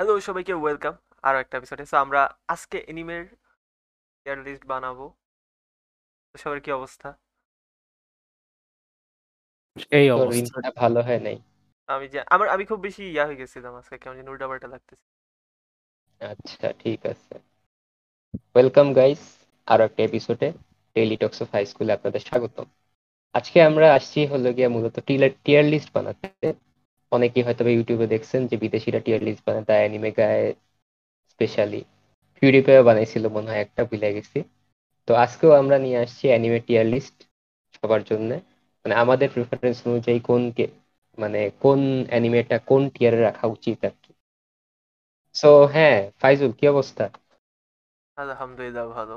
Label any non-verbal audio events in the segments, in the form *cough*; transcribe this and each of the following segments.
Hello সবাইকে welcome আরও একটা এপিসোডে সো আমরা আজকে এনিমের টিয়ার লিস্ট বানাবো। সবার কি অবস্থা? এই অবস্থা। ভালো হয় নাই? আমি যে আমার আমি খুব বেশি ইয়া হয়ে গেছিলাম আজকে কেমন যেন উল্টা পাল্টা লাগতেছে। আচ্ছা ঠিক আছে। ওয়েলকাম গাইস আরও একটা এপিসোডে ডেইলি টক্স অফ হাই স্কুলে আপনাদের স্বাগতম। আজকে আমরা আসছি হলো গিয়া মূলত টিয়ার লিস্ট বানাতে। অনেকেই হয়তো ইউটিউবে দেখছেন যে বিদেশিরা টিয়ার লিস্ট বানায় তাই অ্যানিমে গায়ে স্পেশালি পিউরিফাইও বানাইছিল মনে হয় একটা ভুলে গেছি। তো আজকেও আমরা নিয়ে আসছি অ্যানিমে টিয়ার লিস্ট সবার জন্য। মানে আমাদের প্রিফারেন্স অনুযায়ী কোন কে- মানে কোন অ্যানিমেটা কোন টিয়ারে রাখা উচিত আর কি। সো হ্যাঁ ফাইজুল কি অবস্থা? আলহামদুলিল্লাহ ভালো।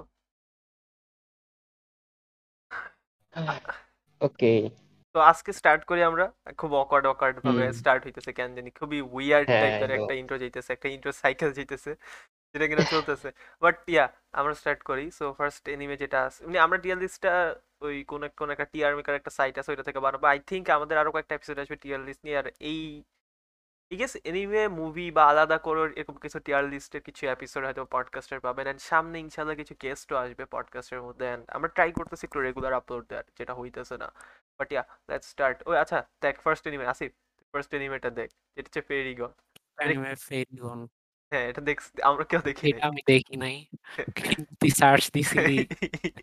ওকে তো আজকে স্টার্ট করি আমরা। খুব অকওয়ার্ড অকওয়ার্ড ভাবে। স্টার্ট হইতেছে কেন জানি? খুবই উইয়ার্ড হ্যাঁ, টাইপের একটা ইন্ট্রো যাইতেছে একটা ইন্ট্রো সাইকেল যাইতেছে যেটা কিনা চলতেছে। বাট ইয়া আমরা স্টার্ট করি। সো ফার্স্ট এনিমে যেটা আছে মানে আমরা টিয়ার লিস্টটা ওই কোন এক- কোন একটা টিআর মেকার একটা সাইট আছে ওইটা থেকে বানাবো আই থিঙ্ক আমাদের আরও কয়েকটা এপিসোড আসবে টিয়ার লিস্ট নিয়ে। আর এই ঠিক আছে এনিমে মুভি বা আলাদা করে এরকম কিছু টিয়ার লিস্টের কিছু এপিসোড হয়তো পডকাস্টের পাবেন। অ্যান্ড সামনে ইনশাল্লাহ কিছু গেস্টও আসবে পডকাস্টের মধ্যে। অ্যান্ড আমরা ট্রাই করতেছি একটু রেগুলার আপলোড দেওয়ার যেটা হইতেছে না। বাট ইয়া লেটস স্টার্ট ওই আচ্ছা দেখ ফার্স্ট এনিমে আসিফ ফার্স্ট এনিমেটা দেখ যেটা হচ্ছে ফেরিগন অ্যানিমে ফেরিগন হ্যাঁ এটা দেখ আমরা কেউ দেখি এটা আমি দেখি নাই। কিন্তু সার্চ দিছি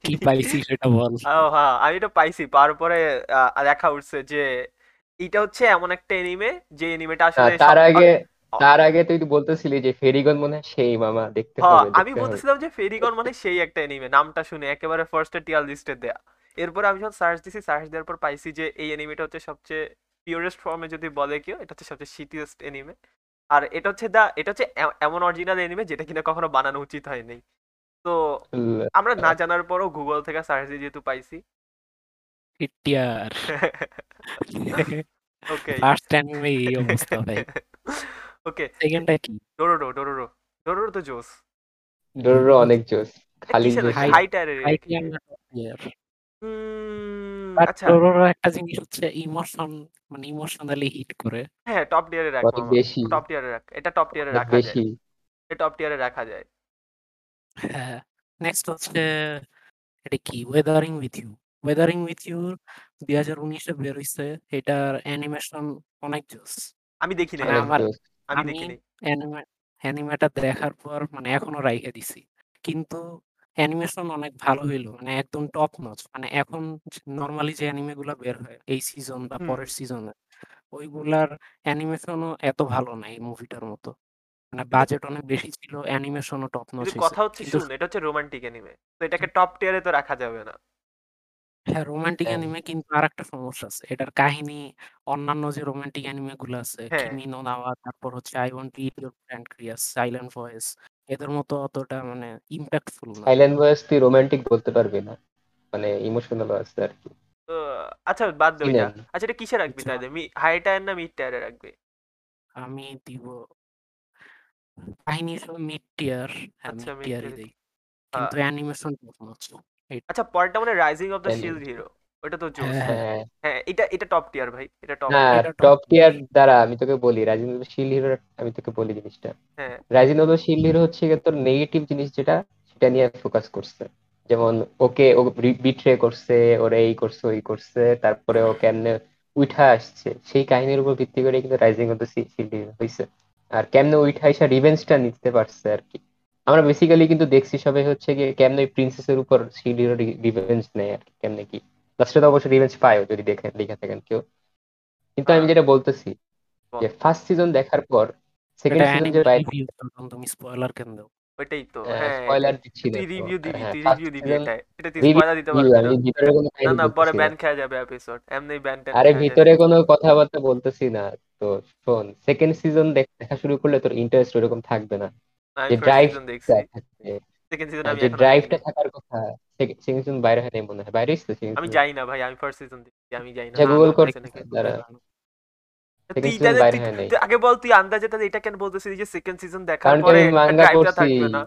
কি *laughs* পাইছি সেটা বল। ও হ্যাঁ আমি এটা পাইছি পাওয়ার পরে আহ, লেখা উঠছে যে এটা হচ্ছে এমন একটা এনিমে যে এনিমেটা আসলে তার আগে তার আগে তুই বলতেছিলি যে ফেরিগন মনে হয় সেই মামা দেখতে হবে আমি বলতেছিলাম যে ফেরিগন মানে সেই একটা এনিমে নামটা শুনে একেবারে ফার্স্ট টিয়ার লিস্টে দেয়া। এরপর আমি যখন সার্চ দিছি সার্চ দেওয়ার পর পাইছি যে এই এনিমেটা হচ্ছে সবচেয়ে পিওরেস্ট ফর্মে যদি বলে কেউ এটা হচ্ছে সবচেয়ে শিটিয়েস্ট এনিমে আর এটা হচ্ছে দা এটা হচ্ছে এমন অরিজিনাল এনিমে যেটা কিনা কখনো বানানো উচিত হয়নি। তো আমরা না জানার পরও গুগল থেকে সার্চ দিয়ে যেহেতু পাইছি। ওকে ফার্স্ট অ্যানিমে এই অবস্থা ভাই। ওকে সেকেন্ডটা কি ডোরোরো ডোরোরো ডোরোরো তো জোস। ডোরোরো অনেক জোস। খালি হাই টায়ারের বাট আচ্ছা। একটা জিনিস হচ্ছে ইমোশন মানে ইমোশনালি হিট করে। হ্যাঁ টপ টিয়ারে রাখব অনেক বেশি। টপ টিয়ারে রাখ এটা টপ টিয়ারে অনেক রাখা যায়। বেশি। এটা টপ টিয়ারে রাখা যায়। হ্যাঁ নেক্সট হচ্ছে এটা কি? Weathering with you weathering with you দুই হাজার উনিশে বের হইছে। এটার অ্যানিমেশন অনেক জোস। আমি দেখি নাই মানে অনেক আমার জোস। আমি আমি দেখি নাই অ্যানিমে অ্যানিমেটা দেখার পর মানে এখনও রাইখে দিছি। কিন্তু অ্যানিমেশন অনেক ভালো হইল মানে একদম টপ নচ মানে এখন নর্মালি যে অ্যানিমে গুলা বের হয় এই সিজন বা হুম। পরের সিজনে ওইগুলার অ্যানিমেশনও এত ভালো নাই মুভিটার মতো মানে বাজেট অনেক বেশি ছিল অ্যানিমেশনও টপ নচ কিন্তু কথা হচ্ছে কিন্তু শুন এটা হচ্ছে রোমান্টিক এনিমে তো এটাকে টপ টিয়ারে তো রাখা যাবে না হ্যাঁ রোমান্টিক। অ্যানিমে কিন্তু আরেকটা সমস্যা আছে এটার কাহিনী অন্যান্য যে রোমান্টিক অ্যানিমে গুলো আছে হ্যাঁ। কিমি নো নাওয়া তারপর হচ্ছে I want to eat your pancreas silent voice এদের মতো অতটা মানে ইম্প্যাক্টফুল না। সাইলেন্ট ভয়েস তুই রোমান্টিক বলতে পারবি না। মানে ইমোশনাল আছে আর কি। তো আচ্ছা বাদ দে ওইটা। আচ্ছা এটা কিসে রাখবি? আচ্ছা। তাহলে মি হাই টায়ার না মিড টায়ারে রাখবি? আমি দিব কাহিনী হিসেবে মিড টিয়ার হ্যাঁ আচ্ছা, মিড টিয়ারই দেই। কিন্তু অ্যানিমেশন টপ নচ আচ্ছা পরটা মানে rising of the. Shield hero ওটা তো জোস হ্যাঁ। হ্যাঁ। হ্যাঁ এটা এটা টপ টিয়ার ভাই এটা টপ top টপ টিয়ার দ্বারা আমি তোকে বলি শিল হিরো আমি তোকে বলি জিনিসটা। হ্যাঁ। শিল হিরো হচ্ছে গিয়ে তোর নেগেটিভ জিনিস যেটা সেটা নিয়ে ফোকাস করছে। যেমন ওকে ও বিট্রে করছে ওরা এই করছে ওই করছে তারপরে ও কেমনে উঠা আসছে সেই কাহিনীর উপর ভিত্তি করে কিন্তু rising of the shield hero হয়েছে আর কেমনে উঠা এসে রিভেঞ্জটা নিতে পারছে আর কি। আমরা বেসিক্যালি কিন্তু দেখছি সবাই হচ্ছে গিয়ে কেমনে প্রিন্সেসের উপর শিল হিরো রিভেঞ্জ নেয় আর কি কেমনে কি। লাস্টে তো অবশ্যই রিভেঞ্জ পায়ও যদি দেখে লিখে থাকেন কেউ। কিন্তু আমি হ্যাঁ। যেটা বলতেছি যে ফার্স্ট সিজন দেখার পর সেকেন্ড সিজন যে বাইরে তুমি স্পয়লার কেন দাও? ওইটাই তো হ্যাঁ স্পয়লার দিচ্ছি তুই রিভিউ দিবি হ্যাঁ, তুই রিভিউ দিবি এটা এটা তুই স্পয়লার দিতে পারবি আমি না ভিতরে কোনো না না পরে ব্যান খেয়ে যাবে এপিসোড এমনি ব্যান আরে ভিতরে কোনো কথাবার্তা বলতেছি না তো শোন সেকেন্ড সিজন দেখা শুরু করলে তোর ইন্টারেস্ট ওরকম থাকবে না। আমি যে ড্রাইভ দেখছি। থাকবে সেকেন্ড সিজন আমি এখনও ড্রাইভটা থাকার কথা সেকেন্ড সিজন বাইরে হয় নাই মনে হয়। বাইরে হয়েছে আমি season? না ভাই আমি ফার্স্ট সিজন দেখছি আমি যাই না। আচ্ছা, কর আগে বল তুই আন্দাজে তাহলে এটা কেন বলতেছিস যে সেকেন্ড সিজন দেখার কি পরে ড্রাইভটা পড়ছি। থাকবে না।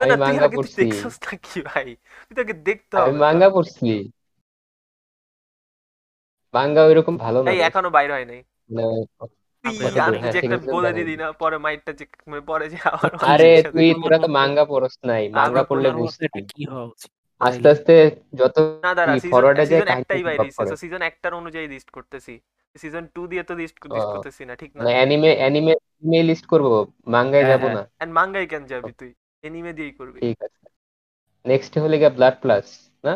না তুই আগে তুই পড়ছি। দেখছস ভাই? তুই দেখতে হবে। মাঙ্গা পড়ছি। মাঙ্গা ওইরকম ভালো না এখনও বাইরে হয় নাই আমি হ্যাঁ, যে একটা বলে হয়েছে। না পরে মাইটটা যে মানে পরে যে আবার আরে তুই তোরা তো মাঙ্গা পড়স নাই মাঙ্গা পড়লে বুঝতি কি হওয়া উচিত আস্তে আস্তে যত না দাঁড়া সিজন ফরওয়ার্ডে যায় একটাই বাইরে ড্রপ হইছে করে তো সিজন একটার অনুযায়ী লিস্ট করতেছি। সিজন 2 দিয়ে তো লিস্ট লিস্ট করতেছি না ঠিক না? মানে অ্যানিমে অ্যানিমে অ্যানিমে লিস্ট করব মাঙ্গায় হ্যাঁ, যাব না। এন্ড মাঙ্গাই কেন যাবি তুই? এনিমে দিয়েই করবি। ঠিক আছে। নেক্সট হলে গিয়ে ব্লাড প্লাস না?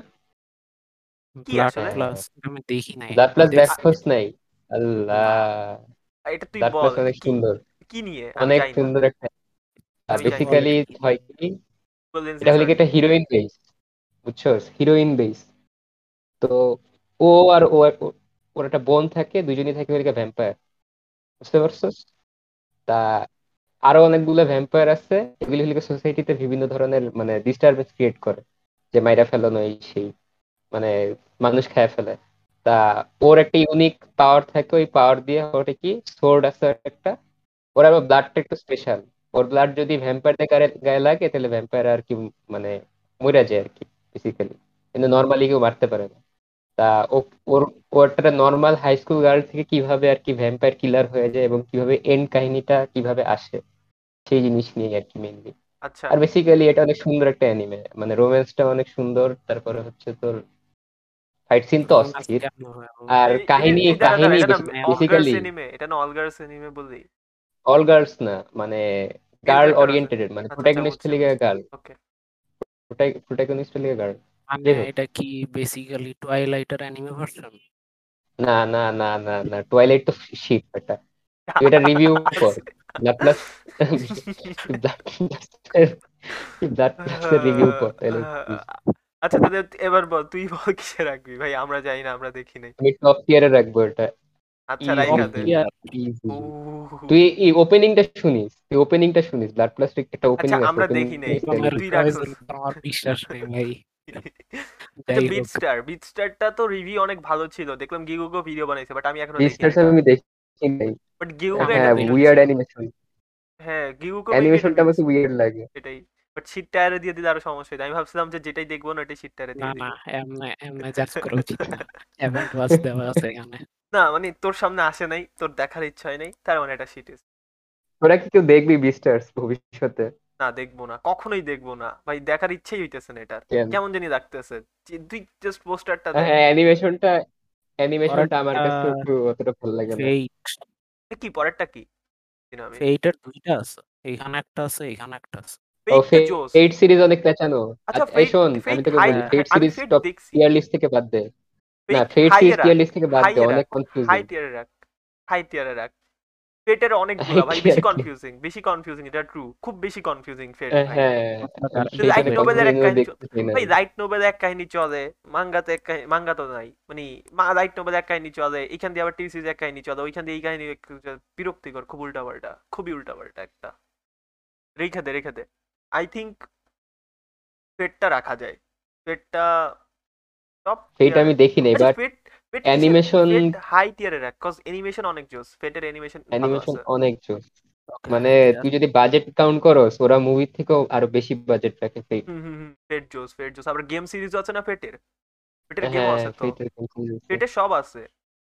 কি ব্লাড আসলে? প্লাস আমি দেখি নাই। ব্লাড প্লাস দেখছস নাই? আল্লাহ। এটা তুই বল অনেক কি সুন্দর। কি নিয়ে? অনেক সুন্দর একটা। বেসিক্যালি হয় কি এটা হলে কি একটা হিরোইন বেস বুঝছস হিরোইন বেস তো ও আর ও ও- ওর একটা বোন থাকে দুজনই থাকে হলে ভ্যাম্পায়ার বুঝতে পারছ তা আরও অনেকগুলো ভ্যাম্পায়ার আছে এগুলি হলে সোসাইটিতে বিভিন্ন ধরনের মানে ডিস্টারবেন্স ক্রিয়েট করে। যে মাইরা ফেলানো এই সেই মানে মানুষ খায় ফেলে তা ওর একটা ইউনিক পাওয়ার থাকে ওই পাওয়ার দিয়ে ওটা কি? সোর্ড আছে একটা। ওর আবার ব্লাডটা একটু স্পেশাল ওর ব্লাড যদি ভ্যাম্পায়ারদের গায়ে গায়ে লাগে তাহলে ভ্যাম্পায়ার আর কি মানে মরে যায় আর কি বেসিক্যালি কিন্তু নর্মালি কেউ মারতে পারে না। তা ও ওর ও একটা নর্মাল হাই স্কুল গার্ল থেকে কীভাবে আর কি ভ্যাম্পায়ার কিলার হয়ে যায় এবং কীভাবে এন্ড কাহিনীটা কীভাবে আসে সেই জিনিস নিয়ে আর কি মেইনলি আচ্ছা। আর বেসিক্যালি এটা অনেক সুন্দর একটা অ্যানিমে মানে রোম্যান্সটা অনেক সুন্দর তারপরে হচ্ছে তোর ফাইট সিন তো অস্থির। আর কাহিনী কাহিনী বেসিক্যালি এটা না অল গার্লস এনিমে বললি? অল গার্লস না মানে গার্ল ওরিয়েন্টেড মানে প্রোটাগনিস্ট লিগে গার্ল ওকে প্রোটাগনিস্ট লিগে গার্ল মানে এটা কি বেসিক্যালি টুয়াইলাইটের অ্যানিমে ভার্সন না না না না না টয়লেট তো শিট এটা। এটা রিভিউ কর প্লাস প্লাসের রিভিউ কর বুঝবি। আচ্ছা তাহলে এবার বল তুই বল কিসে রাখবি? ভাই আমরা জানি না আমরা দেখি নাই। আমি টপ টিয়ারে রাখব এটা। আচ্ছা Easy, রাইখা দে। তুই এই ওপেনিংটা শুনিস তুই ওপেনিংটা শুনিস ব্লাড প্লাস একটা ওপেনিং আচ্ছা, আছে আমরা দেখি নাই। তুই রাখছস। আমার বিশ্বাস নেই ভাই। *laughs* আচ্ছা যাই বিট স্টার বিট স্টারটা তো রিভিউ অনেক ভালো ছিল। দেখলাম গিগুগো ভিডিও বানাইছে বাট আমি এখনও দেখি বিস্টার্স আমি দেখি নাই। বাট গিগুগো হ্যাঁ, এটা হ্যাঁ উইয়ার্ড অ্যানিমেশন হ্যাঁ গিগুগো অ্যানিমেশনটা আমাকে উইয়ার্ড লাগে। এটাই। বাট শীট টায়ারে দিয়ে দিলে আরও সমস্যা হতো আমি ভাবছিলাম যে যেটাই দেখব না এটাই শীট টায়ারে দিয়ে না দিই এমনে এমনে জাজ করা উচিত না। এভেন্ট ওয়াচ দেওয়া আছে এখানে। *laughs* না মানে তোর সামনে আসে নাই তোর দেখার ইচ্ছা হয় নাই তার মানে এটা শীট তোরা কি কেউ দেখবি বিস্টার্স ভবিষ্যতে? না দেখব না কখনোই দেখব না। ভাই দেখার ইচ্ছেই হইতেছে না এটার। কেন? কেমন জানি লাগতেছে। তুই জাস্ট পোস্টারটা দেখ। হ্যাঁ অ্যানিমেশনটা অ্যানিমেশনটা আমার কাছে একটু অতটা ভালো লাগে না। কি পরেরটা কি? ফেইটের দুইটা আছে। এখানে একটা আছে এখানে একটা আছে। ও Fate জোস। এইট সিরিজ অনেক পেঁচানো আচ্ছা আচ্ছা, এই শোন আমি তোকে বলি Fate series top tier list থেকে বাদ দে। না Fate সিরিজ টিয়ার লিস্ট থেকে বাদ দে অনেক কনফিউজিং হাই টিয়ারে রাখ। হাই টিয়ারে রাখ ফেটের অনেকগুলো ভাই বেশি *laughs* কনফিউজিং বেশি কনফিউজিং এটা ট্রু খুব বেশি কনফিউজিং ফেট ভাই। হ্যাঁ লাইট সেইখানে নোবেলের এক কাহিনী ভাই রাইট নোবেল এক কাহিনী চলে মাঙ্গাতে এক কাহিনী মাঙ্গা তো নাই মানে রাইট নোবেল এক কাহিনী চলে এখান দিয়ে আবার টিভি সিরিজ এক কাহিনী চলে ওইখান দিয়ে এই কাহিনী বিরক্তিকর খুব উল্টা পাল্টা খুবই উল্টা পাল্টা একটা। রেখে দে রেখে দে। আই থিঙ্ক পেটটা রাখা যায়। পেটটা টপ সেইটা আমি দেখি নাই বাট পেট পেট Animation- হাই টিয়ারে রাখ কজ অ্যানিমেশন অনেক জোস পেটের অ্যানিমেশন অ্যানিমেশন অনেক জোস মানে তুই যদি বাজেট কাউন্ট করস ওরা মুভি থেকেও আরও বেশি বাজেট রাখে ফেট হুম হুম হুম পেট জোস পেট জোস আবার গেম সিরিজ আছে না পেটের পেটের গেম আছে তো। ফেটের সব আছে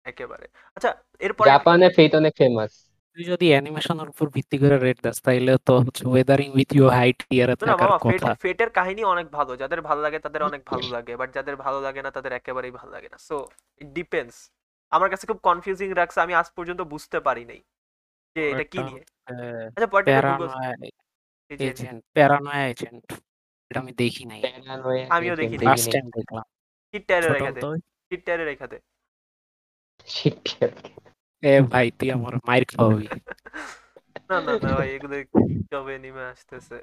একেবারে। আচ্ছা এরপরে জাপানে ফেট অনেক ফেমাস তুই যদি অ্যানিমেশনের উপর ভিত্তি করে রেট দাস তাইলে তো হচ্ছে ওয়েদারিং উইথ ইউ হাই টিয়ারে না থাকার মামা ফেট কথা। ফেটের কাহিনী অনেক ভালো যাদের ভালো লাগে তাদের অনেক ভালো *laughs* লাগে বাট যাদের ভালো লাগে না তাদের একেবারেই ভালো লাগে না। সো ইট ডিপেন্ডস আমার কাছে খুব কনফিউজিং রাখছে আমি আজ পর্যন্ত বুঝতে পারি নাই যে এটা কি নিয়ে। আচ্ছা প্যারানয় এজেন্ট প্যারানয় এজেন্ট এটা আমি দেখি নাই। আমিও দেখি নাই। লাস্ট টাইম দেখলাম। হিট টায়ারে ছোট রেখে দে। তো হিট টায়ারে রেখে দে। এ ভাই তুই আমার মাইর খাওয়াবি না না না ভাই এগুলো কবে নেমে আসতেছে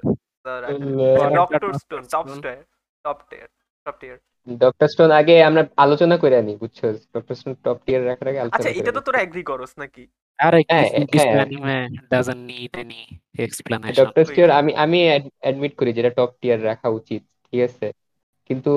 doctor. Stone top Stone। Star top tier top tier doctor stone আগে আমরা আলোচনা করে আনি বুঝছ? ডক্টর স্টোন টপ টিয়ার রাখার আগে আচ্ছা এটা তো তোরা এগ্রি করস নাকি? আরে হ্যাঁ, কিছু। Anime doesn't need any explanation doctor stair আমি আমি অ্যাডমিট করি যেটা টপ টিয়ার রাখা উচিত ঠিক আছে? কিন্তু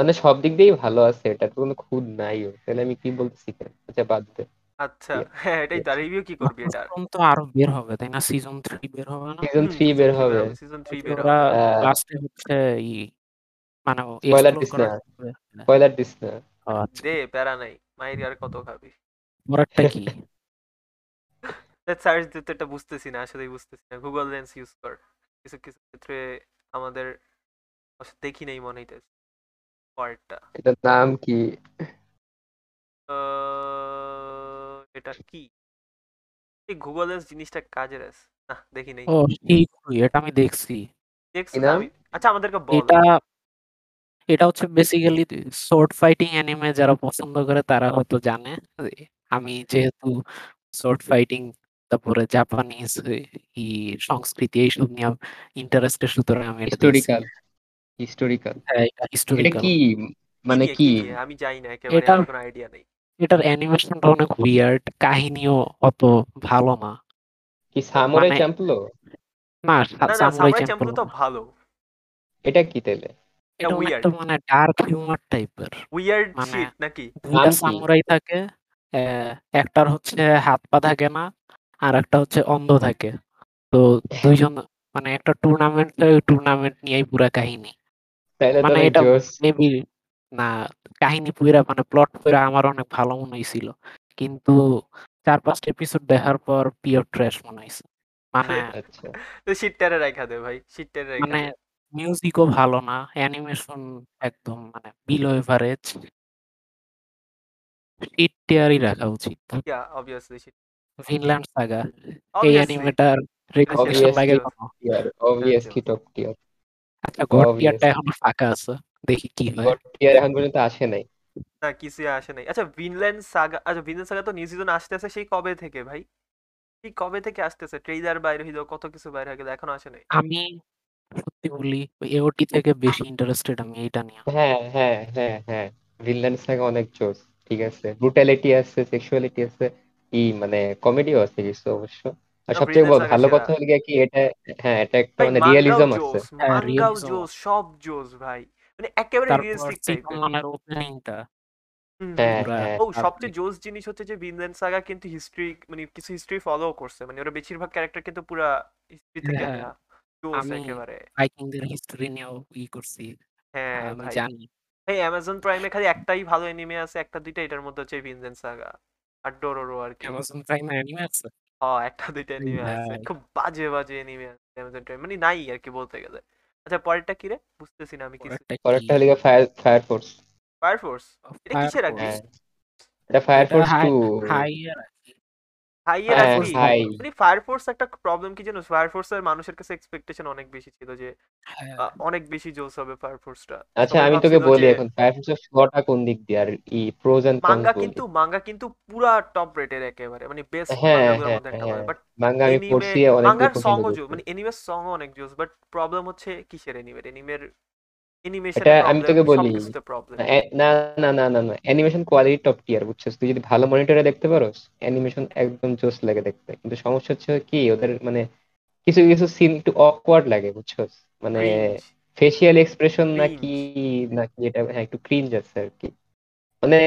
মানে সব দিক দিয়েই ভালো আছে এটা তো কোনো খুদ নাই ওর। তাহলে আমি কি বলতেছি কেন? আচ্ছা বাদ দে। আচ্ছা হ্যাঁ এটাই তার রিভিউ কি করবি এটা? তো আরও বের হবে তাই না? সিজন থ্রি বের হবে না? সিজন থ্রি বের হবে। সিজন 3 বের হবে। লাস্টে হচ্ছে ই মানে explore দিস না। স্পয়লার দিস না। আচ্ছা। দে প্যারা নাই। মাইরি আর কত খাবি? পরেরটা কি? *laughs* সার্চ দিতে এটা বুঝতেছি না আসলেই বুঝতেছি না। গুগল লেন্স ইউজ কর। কিছু কিছু ক্ষেত্রে আমাদের দেখি নেই মনে হইতেছে এটার নাম কি? এটা কি? এই গুগল লেন্স জিনিসটা কাজের আছে না দেখি নেই। ও শিখুই এটা আমি দেখছি। দেখছি? আমি আচ্ছা আমাদেরকে বল। এটা এটা হচ্ছে বেসিক্যালি সোর্ড ফাইটিং অ্যানিমে যারা পছন্দ করে তারা হয়তো জানে। আমি যেহেতু সোর্ড ফাইটিং তারপরে জাপানিজ ই সংস্কৃতি এইসব নিয়ে ইন্টারেস্টেড সুতরাং আমি এটা হিস্টোরিক্যাল হ্যাঁ, এটা এটা হিস্টোরিক্যাল কি মানে কি নিয়ে? আমি জানি না একেবারে এটা- আমার কোনো আইডিয়া নেই। এটার অ্যানিমেশনটা অনেক উইয়ার্ড কাহিনীও অত ভালো না। কি সামুরাই মানে- চ্যাম্পলো না না না সামুরাই সামুরাই চ্যাম্পল চ্যাম্পলু তো ভালো। এটা কি তেলে এটা weird. একটা মানে ডার্ক হিউমার টাইপের উইয়ার্ড মানে- শিট নাকি? দুইটা কি? সামুরাই থাকে আহ, একটার হচ্ছে হাত পা থাকে না আর একটা হচ্ছে অন্ধ থাকে। তো *laughs* দুইজন মানে একটা টুর্নামেন্ট টুর্নামেন্ট নিয়েই পুরা কাহিনী। তো মানে এটা জোস মেবি না কাহিনী পুরা মানে প্লট পুরা আমার অনেক ভালো মনে হয়েছিল কিন্তু চার পাঁচটা এপিসোড দেখার পর পিওর ট্র্যাশ মনে হয়েছে মানে আচ্ছা। তো শিটটারে রাখা দে ভাই শিটটারে রাখা মানে মিউজিকও ভালো না অ্যানিমেশন একদম মানে বিলো এভারেজ ইট রাখা উচিত। Yeah obviously shit Vinland saga এই অ্যানিমেটার রেকমেন্ডেশন Obviously. লাগে অবভিয়াসলি টপ টিয়ার আচ্ছা গড টিয়ারটা এখনও ফাঁকা আছে। দেখি কি হয়। গড টিয়ার এখন পর্যন্ত আসে নাই। না কিছু আসে নাই। আচ্ছা ভিনল্যান্ড সাগা আচ্ছা ভিনল্যান্ড সাগা তো নিউ সিজন আসতেছে সেই কবে থেকে ভাই? সেই কবে থেকে আসতেছে ট্রেইলার বাইরে হইল কত কিছু বাইরে হয়ে গেল এখনও আসে নাই? আমি সত্যি বলি এওটি থেকে বেশি ইন্টারেস্টেড আমি এটা নিয়ে। হ্যাঁ হ্যাঁ হ্যাঁ হ্যাঁ। ভিনল্যান্ড সাগা অনেক জোস ঠিক আছে। ব্রুটালিটি আছে সেক্সুয়ালিটি আছে ই মানে কমেডিও আছে কিছু অবশ্য। আর সবচেয়ে ভালো কথা হলো কি এটা হ্যাঁ এটা একটা মানে রিয়েলিজম আছে। জোস হ্যাঁ, জোস সব জোস ভাই। মানে একেবারে রিয়েলিস্টিক টাইপের ওপেনিংটা হ্যাঁ পুরা হ্যাঁ ও সবচেয়ে জোস জিনিস হচ্ছে যে সাগা কিন্তু হিস্ট্রি মানে কিছু হিস্ট্রি ফলো করছে। মানে ওরা বেশিরভাগ ক্যারেক্টার কিন্তু পুরা হিস্ট্রি থেকে হ্যাঁ, জোস একেবারে। ভাইকিংদের হিস্টরি নিয়েও ই করছি। হ্যাঁ আমি জানি। এই অ্যামাজন প্রাইমে খালি একটাই ভালো এনিমে আছে একটা দুইটা এটার মধ্যে হচ্ছে সাগা আর ডোরোরো আর কি। অ্যামাজন প্রাইমে অ্যানিমে আছে? একটা দুইটা এনিমে আছে। খুব বাজে বাজে এনিমে আছে অ্যামাজন প্রাইম মানে নাই আর কি বলতে গেলে। আচ্ছা পরেরটা কি রে? বুঝতেছি না আমি কিছু। পরেরটা কি? পরেরটা হলো fire fire force fire force এটা কিসের আগে? এটা fire force high to high এর আর কি। হাই এর হ্যাঁ আসবি মানে ফায়ার ফোর্স একটা প্রবলেম কি জানো ফায়ার ফোর্সের মানুষের কাছে এক্সপেকটেশন অনেক বেশি ছিল যে হ্যাঁ, অনেক বেশি জোস হবে ফায়ার ফোর্সটা আচ্ছা আমি তোকে বলি এখন ফায়ার ফোর্সের ফ্লটা কোন দিক দিয়ে? আর ই প্রোজ এন্ড কনস মাঙ্গা কিন্তু মাঙ্গা কিন্তু পুরা টপ রেটের একেবারে মানে বেস্ট মাঙ্গাগুলোর মধ্যে একটা হ্যাঁ। বাট মাঙ্গা আমি এনিমে পড়ছি অনেক মাঙ্গার সংও মানে এনিমের সংও অনেক জোস বাট প্রবলেম হচ্ছে কিসের এনিমের এনিমের এটা আমি তোকে বলি। না না না না না। অ্যানিমেশন কোয়ালিটি টপ টিয়ার বুঝছিস? তুই যদি ভালো মনিটরে দেখতে পারোস অ্যানিমেশন একদম জোস লাগে দেখতে। কিন্তু সমস্যা হচ্ছে কি ওদের মানে কিছু কিছু সিন একটু অকওয়ার্ড লাগে বুঝছস? মানে ফেসিয়াল এক্সপ্রেশন. নাকি নাকি এটা হ্যাঁ একটু ক্রিঞ্জ আছে আর কি। মানে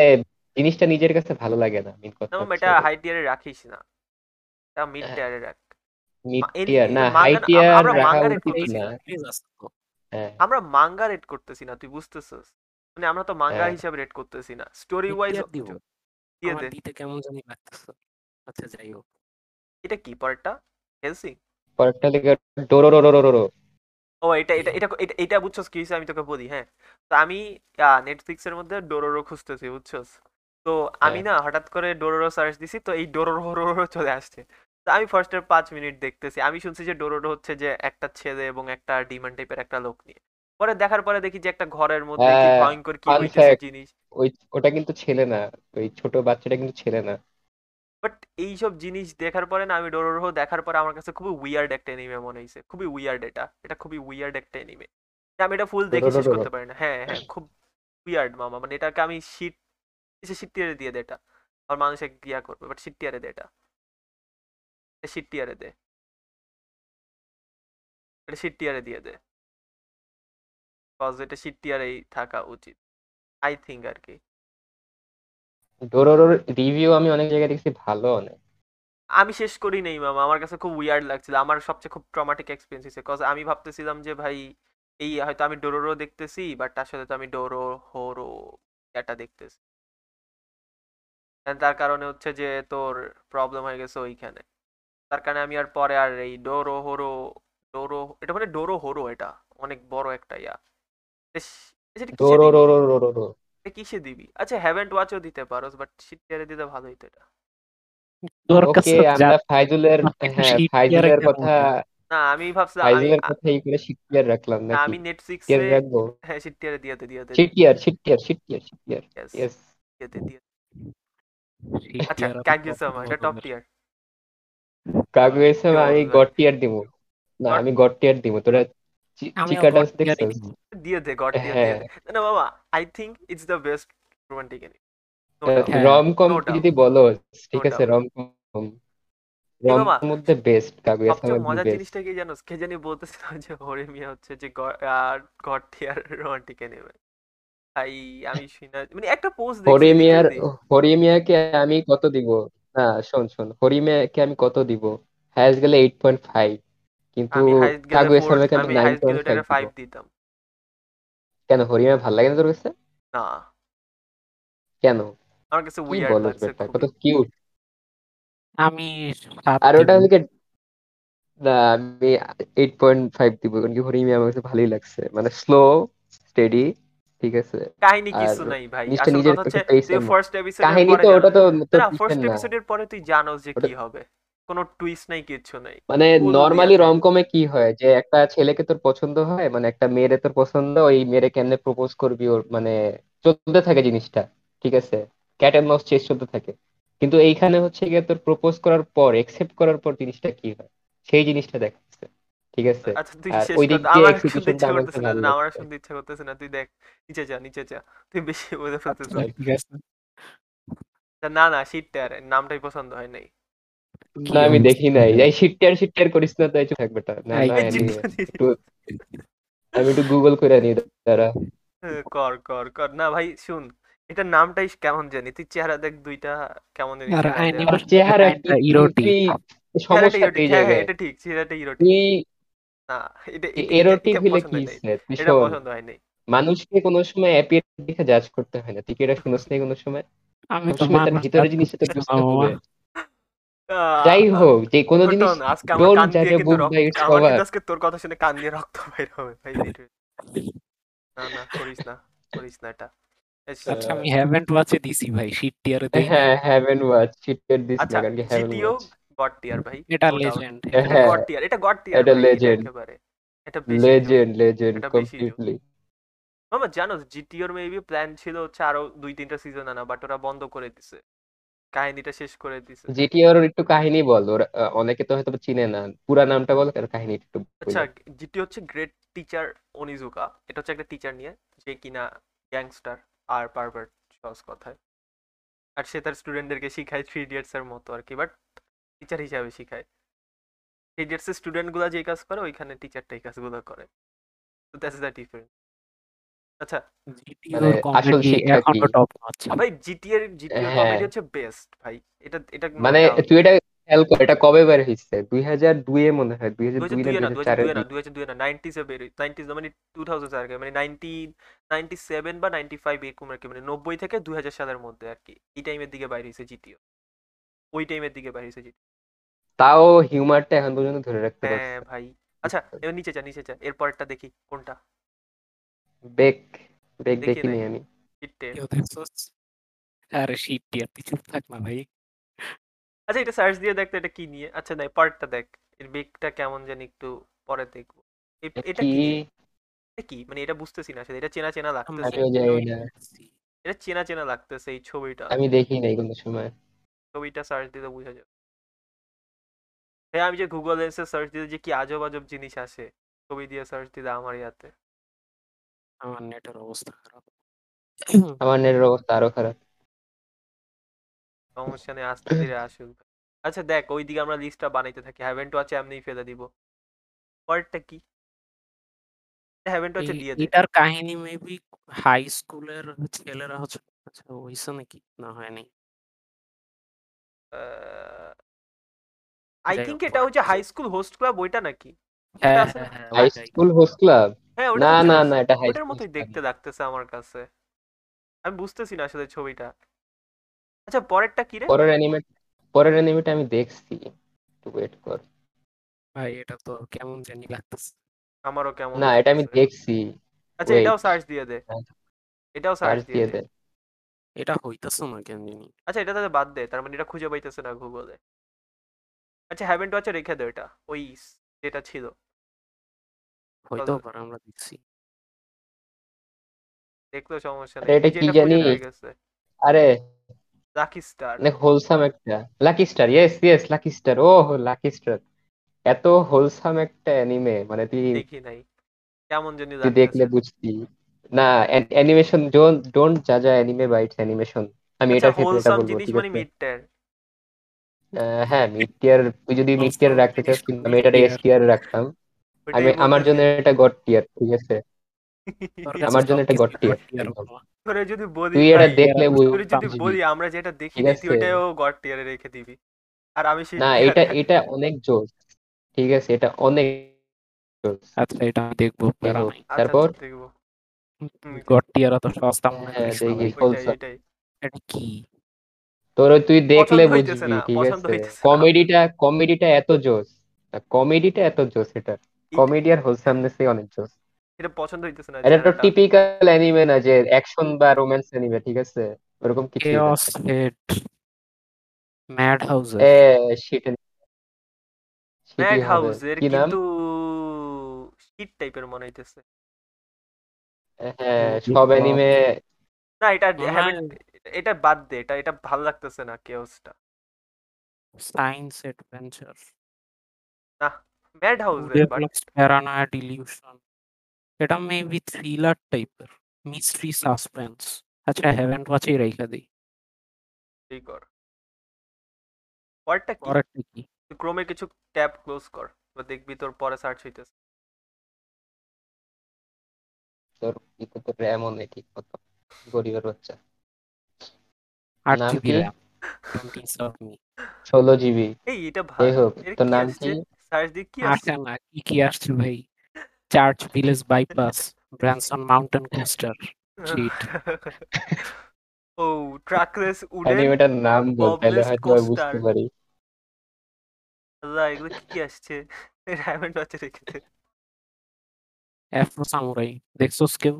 জিনিসটা নিজের কাছে ভালো লাগে না মেন কথা না এটা হাই টিয়ারে রাখিস না। এটা মিড হ্যাঁ। টিয়ারে রাখ। মিড টিয়ার না হাই টিয়ার রাখা উচিত না। হ্যাঁ। আমরা মাঙ্গা রেট করতেছি না তুই বুঝতেছিস? মানে আমরা তো মাঙ্গা হ্যাঁ। হিসাবে রেট করতেছি না। Story wise. দিয়ে দে। দিতে কেমন জানি লাগতেছে। আচ্ছা যাই হোক। এটা কি পরেরটা? হেলসি পরেরটা লেগে ডোরোরোরোরোরো। ও এটা এটা এটা এটা বুঝছস কি হয়েছে আমি তোকে বলি হ্যাঁ। তো আমি নেটফ্লিক্স এর মধ্যে ডোরোরো খুঁজতেছি বুঝছস? তো আমি হ্যাঁ। না হঠাৎ করে ডোরোরো সার্চ দিছি তো এই ডোরোরো চলে আসছে। আমি ফার্স্ট ফার্স্টের পাঁচ মিনিট দেখতেছি। আমি শুনছি যে ডোরোডো হচ্ছে যে একটা ছেলে এবং একটা ডিমান্ড টাইপের একটা লোক নিয়ে। পরে দেখার পরে দেখি যে একটা ঘরের মধ্যে কি হ্যাঁ, ভয়ঙ্কর কি fun হইতেছে fact. জিনিস। ওই ওটা কিন্তু ছেলে না ওই ছোট বাচ্চাটা কিন্তু ছেলে না। বাট এইসব জিনিস দেখার পরে না আমি ডোরোরো দেখার পরে আমার কাছে খুবই উইয়ার্ড একটা এনিমে মনে হয়েছে খুবই উইয়ার্ড এটা। এটা খুবই উইয়ার্ড একটা এনিমে আমি এটা ফুল দেখে শেষ করতে পারি না। হ্যাঁ হ্যাঁ খুব উইয়ার্ড মামা। মানে এটাকে আমি শীত শীত টিয়ারে দিয়ে দে এটা। আর মানুষ এক ইয়া করবে বাট শীত টিয়ারে দে এটা। টিয়ারে দে। এটা টিয়ারে দিয়ে দে। কজ এটা টিয়ারেই থাকা উচিত। আই থিঙ্ক আর কি। রিভিউ আমি অনেক জায়গায় দেখছি ভালো অনেক আমি শেষ করি নেই মামা। আমার কাছে খুব উইয়ার্ড লাগছিল। আমার সবচেয়ে খুব ট্রমাটিক এক্সপিরিয়েন্স হয়েছে। কজ আমি ভাবতেছিলাম যে ভাই এই হয়তো আমি ডোরোরো দেখতেছি বাট তার সাথে তো আমি ডোরো হোরো এটা দেখতেছি। তার কারণে হচ্ছে যে তোর প্রবলেম হয়ে গেছে ওইখানে। তার কারণে আমি আর পরে আর এই ডোরো হোরো ডোরো এটা মানে ডোরো হোরো এটা অনেক বড় একটা ইয়া। কিসে দিবি? আচ্ছা হ্যাভেন্ট ওয়াচও দিতে পারোস বাট শিটটিয়ারে দিতে ভালো হইতো এটা। ওকে আমরা ফাইজুলের হ্যাঁ ফাইজুলের কথা না আমি ভাবছিলাম ফাইজুলের কথা এই করে শিটিয়ার রাখলাম না, আমি নেটফ্লিক্সে রাখব? হ্যাঁ শিটটিয়ারে ইয়েস দিয়ে আচ্ছা দিয়ে কাগিসামা এটা টপ রাখো। টিয়ার কাগুয়েসামা আমি গড টিয়ার দিব। না আমি গড টিয়ার দিব। তোরা চিকা ডান্স দেখছিস? দিয়ে দে গড টিয়ার হ্যাঁ। দিয়ে দে। না, বাবা I think it's the best romantic হ্যাঁ, রম কম. যদি বলো ঠিক আছে. রম কম রম মধ্যে বেস্ট কাগুয়েসামা সবচেয়ে মজার বেস্ট জিনিসটা কি জানোস? কে জানি বলতেছিল যে হরে মিয়া হচ্ছে যে গড টিয়ার রোমান্টিক এনিমি ভাই আমি শুনা মানে একটা পোস্ট দেখছি হরিমিয়ার literally। হরিমিয়াকে আমি কত দিব? না শোন শোন হরিমিয়াকে আমি কত দিব? হাইস্ট গেলে এইট পয়েন্ট ফাইভ কিন্তু আমি হাইস্ট গেলে কাগুয়েসামাকে আমি আমি গেলে পয়েন্ট ফাইভ ওটাকে দিতাম। কেন হরিমিয়া ভালো লাগে না তোর কাছে? না। কেন? আমার কাছে কি উইয়ার্ড বলো লাগছে খুবই। কত কিউট আমি সাত আর ওটা দিব। হচ্ছে কি- না আমি এইট পয়েন্ট ফাইভ দিব কারণ কি হরিমিয়া আমার কাছে ভালোই লাগছে। মানে স্লো স্টেডি ঠিক আছে। কাহিনী কিছু নাই ভাই। আসল কথা হচ্ছে তুই ফার্স্ট এপিসোডের কাহিনী তো ওটা তো ফার্স্ট এপিসোডের পরে তুই জানোস যে কি হবে। কোনো টুইস্ট নাই কিছু নাই। মানে নর্মালি। রমকমে কি হয়? যে একটা ছেলেকে তোর পছন্দ হয় মানে একটা মেয়েরে তোর পছন্দ ওই মেয়েরে কেমনে প্রপোজ করবি ওর মানে চলতে থাকে জিনিসটা ঠিক আছে? ক্যাট এন্ড মাউস চেস চলতে থাকে। কিন্তু এইখানে হচ্ছে গিয়ে তোর প্রপোজ করার পর একসেপ্ট করার পর জিনিসটা কি হয়? সেই জিনিসটা দেখাচ্ছে ঠিক আছে? আচ্ছা তুই শেষ ওই দিক দিয়ে আমার execution শুনতে ইচ্ছা টা করতেছে না আমার শুনতে ইচ্ছা করতেছে না তুই দেখ নিচে যা নিচে যা তুই বেশি বলে ফেলতেছিস আচ্ছা, ঠিক আছে। না না শীতটা আর নামটাই পছন্দ হয় নাই। না আমি? দেখি নাই। এই শিটটার শিটটার করিস না তাই থাকবে তা না না আমি একটু গুগল করে নিই দাঁড়া। কর কর কর। না ভাই শুন এটা নামটাই কেমন জানি? তুই চেহারা দেখ দুইটা কেমন জানি আর চেহারা দেখ। anime- চেহারা kinda তুই- erotic. তুই চেহারাটা সমস্যা এই হ্যাঁ হ্যাঁ জায়গায় এটা ঠিক চেহারাটা ইরোটিক না এটা এটা- এটা- এরোটিক হলে কি হয় নাই এটা পছন্দ মানুষকে কোনো সময় অ্যাপিয়ার দেখে জাজ করতে হয় না। তুই কি এটা শুনস নাই কোনো সময়? আমি তো তার ভিতরে জিনিসটা বুঝতে হবে। যাই হোক যে কোনো জিনিস আজকে আমার কান দিয়ে কিন্তু বুক রক্ত- বাই ইটস আমার কভার আজকে তোর কথা শুনে কান দিয়ে রক্ত বের হবে ভাই না না করিস না করিস না এটা। আচ্ছা আমি হ্যাভেন্ট ওয়াচে দিছি ভাই শিট টিয়ারে নাই। হ্যাঁ হ্যাভেন ওয়াচ দিস আচ্ছা না কারণ কি haven't GTO watch god tier ভাই। এটা লেজেন্ড হ্যাঁ গড টিয়ার এটা গড টিয়ার এটা। একেবারে। এটা লেজেন্ড লেজেন্ড। কমপ্লিটলি মামা জানো জিটিওর মেবি প্ল্যান ছিল হচ্ছে আরও দুই তিনটা সিজন আনা বাট ওরা বন্ধ করে দিছে। কাহিনীটা শেষ করে দিছে। জিটিআর একটু কাহিনী বল ওরা অনেকে তো হয়তো চিনে না। পুরা নামটা বল আর কাহিনী একটু আচ্ছা জিটি হচ্ছে গ্রেট টিচার অনিজুকা এটা হচ্ছে একটা টিচার নিয়ে যে কিনা গ্যাংস্টার আর পারভার্ট সহজ কথায়। আর সে তার স্টুডেন্টদেরকে শিখায় থ্রি ইডিয়টস এর মতো আর কি বাট টিচার হিসাবে শিখায়। ইডিয়টস এর স্টুডেন্টগুলা যে কাজ করে ওইখানে টিচারটা এই কাজগুলো করে। তো দ্যাটস দ্য ডিফারেন্স আচ্ছা মানে আসল কমেডি শিক্ষা কি? এখনও টপ নচ ভাই এর হ্যাঁ। কমেডি হচ্ছে বেস্ট ভাই। এটা এটা মানে তুই এটা খেয়াল কর এটা কবে বের দুই হাজার দুইয়ে মনে হয় দুই হাজার দু দুই হাজার না দুই দুই না হাজার দু হাজার দুই চারের না দু হাজার দুই না নাইনটিসে মানে টু থাউজেন্ড আর কি মানে বা নাইনটি ফাইভ এরকম আর কি মানে নব্বই থেকে দুই হাজার সালের মধ্যে আর কি। এই টাইমের দিকে বাইরে হয়েছে জিটিও ওই টাইমের দিকে বাইরে হয়েছে জিটিও তাও হিউমারটা এখন পর্যন্ত ধরে রাখতে হ্যাঁ পারছে ভাই। আচ্ছা এবার নিচে যা নিচে যা। এরপরটা দেখি কোনটা? বেক বেক দেখি দেখিনি নাই। আমি। আরে শিট টিয়ার তুই থাক না ভাই আচ্ছা এটা সার্চ দিয়ে দেখ তো এটা কি নিয়ে। আচ্ছা না পার্টটা দেখ। এর বেকটা কেমন জানি একটু পরে দেখব। এটা কি? কি? এটা কি? মানে এটা বুঝতেছি না আসলে এটা চেনা চেনা লাগতেছে। এটা চেনা চেনা লাগতেছে এই ছবিটা। আমি দেখি নাই কোনো সময়। ছবিটা সার্চ দিলে বোঝা যাবে। হ্যাঁ আমি যে গুগল লেন্সে সার্চ দিলে যে কি আজব আজব জিনিস আসে ছবি দিয়ে সার্চ দিলে আমার ইয়াতে। আমার নেটের অবস্থা খারাপ। *coughs* আমার নেটের অবস্থা আরও খারাপ। সমস্যা নেই আস্তে ধীরে আসুক। আচ্ছা দেখ ওইদিকে আমরা লিস্টটা বানাইতে থাকি। হ্যাভেন টু আছে এমনিই ফেলে দিব। পরেরটা কি? হ্যাভেন টু আছে দিয়ে দে। এটার কাহিনী মেবি হাই স্কুলের ছেলেরা হচ্ছে আচ্ছা হইছে নাকি? না হয়নি। আই থিংক এটা হচ্ছে হাই স্কুল হোস্ট ক্লাব ওইটা নাকি? হাই স্কুল হোস্ট ক্লাব ওটা না না না এটা হাই ওটার স্কুল মতোই দেখতে লাগতেছে আমার কাছে। আমি বুঝতেছি না আসলে ছবিটা। আচ্ছা পরেরটা কি রে? পরের অ্যানিমে পরের অ্যানিমেটা আমি দেখছি। একটু ওয়েট কর। ভাই এটা তো কেমন জানি লাগতেছে। আমারও কেমন না এটা আমি লাগতেছে। দেখছি। আচ্ছা এটাও. সার্চ দিয়ে দে। হ্যাঁ। এটাও সার্চ সার্চ দিয়ে দিয়ে দে। দে। এটা হইতেছে না কেন জানি। আচ্ছা এটা তাহলে বাদ দে। তার মানে এটা খুঁজে পাইতেছে না গুগলে আচ্ছা হ্যাভেন টু আছে রেখে দে এটা ওই যেটা ছিল। চলো। পারে আমরা দেখছি। দেখলেও সমস্যা নেই এটা কি জানি? আরে লাকি স্টার অনেক হোলসাম একটা। Lucky star yes yes lucky star ও লাকি স্টার এত হোলসাম একটা অ্যানিমে মানে তুই দেখি নাই। কেমন জানি তুই দেখলে বুঝতি। না অ্যানিমেশন ডোন্ট ডোন্ট জাজ অ্যানিমে বাইটস অ্যানিমেশন আমি আচ্ছা এটার ক্ষেত্রে এটা হোলসাম বলব জিনিস মানে মিড হ্যাঁ মিড টিয়ার তুই যদি মিড টিয়ার রাখতে চাস কিন্তু আমি এটা এস টিয়ার রাখতাম। আমি আমার জন্য এটা গড টিয়ার ঠিক আছে? আমার জন্য এটা একদম। বলা। তোরে যদি বলি তুই এটা দেখলে তোরে যদি বলি আমরা যেটা দেখি তুই ওটাও গড টিয়ারে রেখে দিবি। আর আমি না এটা এটা অনেক জোস। ঠিক আছে এটা অনেক আচ্ছা এটা আমি দেখব হোক, নাই। আচ্ছা, তারপর আচ্ছা, গড টিয়ার অত সস্তা মনে হ্যাঁ। ওইটাই। এটা কি? তোর তুই দেখলে বুঝবি ঠিক আছে? কমেডিটা কমেডিটা এত জোস কমেডিটা এত জোস এটা। কমেডি আর হোলসামনেস অনেক জোস এটা পছন্দ হইতেছে না এটা তো টিপিক্যাল অ্যানিমে না যে অ্যাকশন বা রোম্যান্স অ্যানিমে ঠিক আছে? ওরকম কিছুই না কেওস হেড ম্যাড হাউসের এ শিট ম্যাড কি নাম? কিন্তু শীত টাইপের মনে হইতেছে। হ্যাঁ সব। অ্যানিমে না এটা haven't- এটা বাদ দে এটা এটা ভালো লাগতেছে না কেওসটা সায়েন্স অ্যাডভেঞ্চার ম্যাড হাউসের বাট ডেভেলপস প্যারানয়েড ইলিউশন এটা মেবি থ্রিলার টাইপের মিস্ট্রি সাসপেন্স আচ্ছা হ্যাভেন্ট ওয়াচেই রেখে দিই। এই কর। পরেরটা কি? পরেরটা কি? তুই ক্রোমে কিছু ট্যাব ক্লোজ কর বা দেখবি তোর পরে সার্চ হইতেছে। তোর ইতে তো র্যামও নেই ঠিক মতো গরিবের বাচ্চা। আট জিবি র্যাম। ষোলো জিবি। এই এটা যাই হোক তোর নাম কি? সার্চ দিয়ে কি আসছে? না কি কি আসছে ভাই? Church village bypass Branson mountain coaster Cheat. *laughs* ও ট্রাকলেস উডেন অ্যানিমেটার নাম বল তাহলে হয়তো বুঝতে পারি। আল্লাহ এগুলো কি কি আসছে? হ্যাভেন্ট ওয়াচে অ্যাফ্রো সামুরাই দেখছোস কেউ?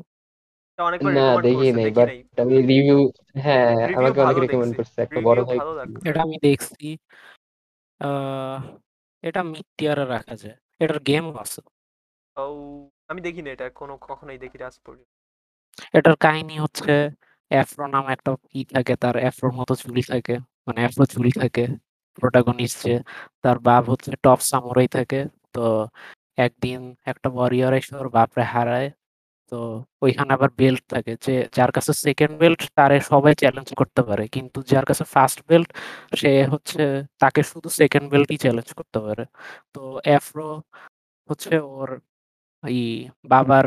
অনেকবার না রেকমেন্ড দেখি করছে নাই দেখি বাট আমি রিভিউ হ্যাঁ Review আমাকে অনেক রেকমেন্ড করছে একটা বড় ভাই এটা আমি দেখছি আহ, এটা মিড টিয়ারে রাখা যায় এটার গেম আছে। ও আমি দেখি না এটা কোনো কখনোই দেখি আজ পর্যন্ত এটার কাহিনী হচ্ছে অ্যাফ্রো নামে একটা কি থাকে তার অ্যাফ্রোর মতো চুল থাকে মানে অ্যাফ্রো চুল থাকে প্রোটাগনিস্ট যে তার বাপ হচ্ছে টপ সামুরাই থাকে তো একদিন একটা ওয়ারিয়র এসে ওর বাপরে হারায় তো ওইখানে আবার বেল্ট থাকে যে যার কাছে সেকেন্ড বেল্ট তারে সবাই চ্যালেঞ্জ করতে পারে। কিন্তু যার কাছে ফার্স্ট বেল্ট সে হচ্ছে তাকে শুধু সেকেন্ড বেল্টই চ্যালেঞ্জ করতে পারে। তো অ্যাফ্রো হচ্ছে ওর এই বাবার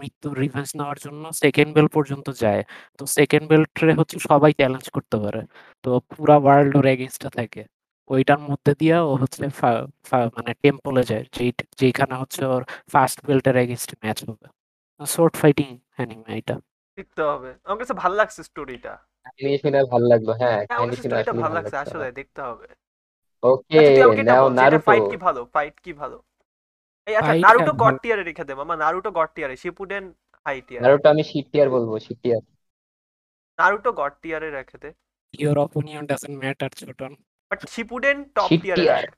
মৃত্যুর রিভেঞ্জ নেওয়ার জন্য সেকেন্ড বেল্ট পর্যন্ত যায়। তো সেকেন্ড বেল্টে হচ্ছে সবাই চ্যালেঞ্জ করতে পারে। তো পুরা ওয়ার্ল্ড ওর এগেনস্টে থাকে। ওইটার মধ্যে দিয়ে ও হচ্ছে মানে টেম্পলে যায়। যেই যেখানে হচ্ছে ওর ফার্স্ট বেল্টের এগেনস্টে ম্যাচ হবে। শর্ট ফাইটিং অ্যানিমে এটা। দেখতে হবে। আমার কাছে ভালো লাগছে স্টোরিটা কাহিনী শুনে ভালো লাগল হ্যাঁ হ্যাঁ আমার কাছে শুনে স্টোরিটা ভালো ভালো লাগছে লাগছে। আসলে দেখতে হবে। ওকে আচ্ছা তুই আমাকে এটা নাও বল যে এটা নারুটো ফাইট কি ভালো? ফাইট কি ভালো? এই আচ্ছা হ্যাঁ, গড। টিয়ারে রেখে দে মামা নারুটো গড টিয়ারে শিপুডেন হাই টিয়ার নারুটো আমি শিটিয়ার বলব শিটিয়ার নারুটো গড টিয়ারে রেখে দে। Your opinion doesn't matter Choton but Shippuden top টিয়ারে shit tier রাখ।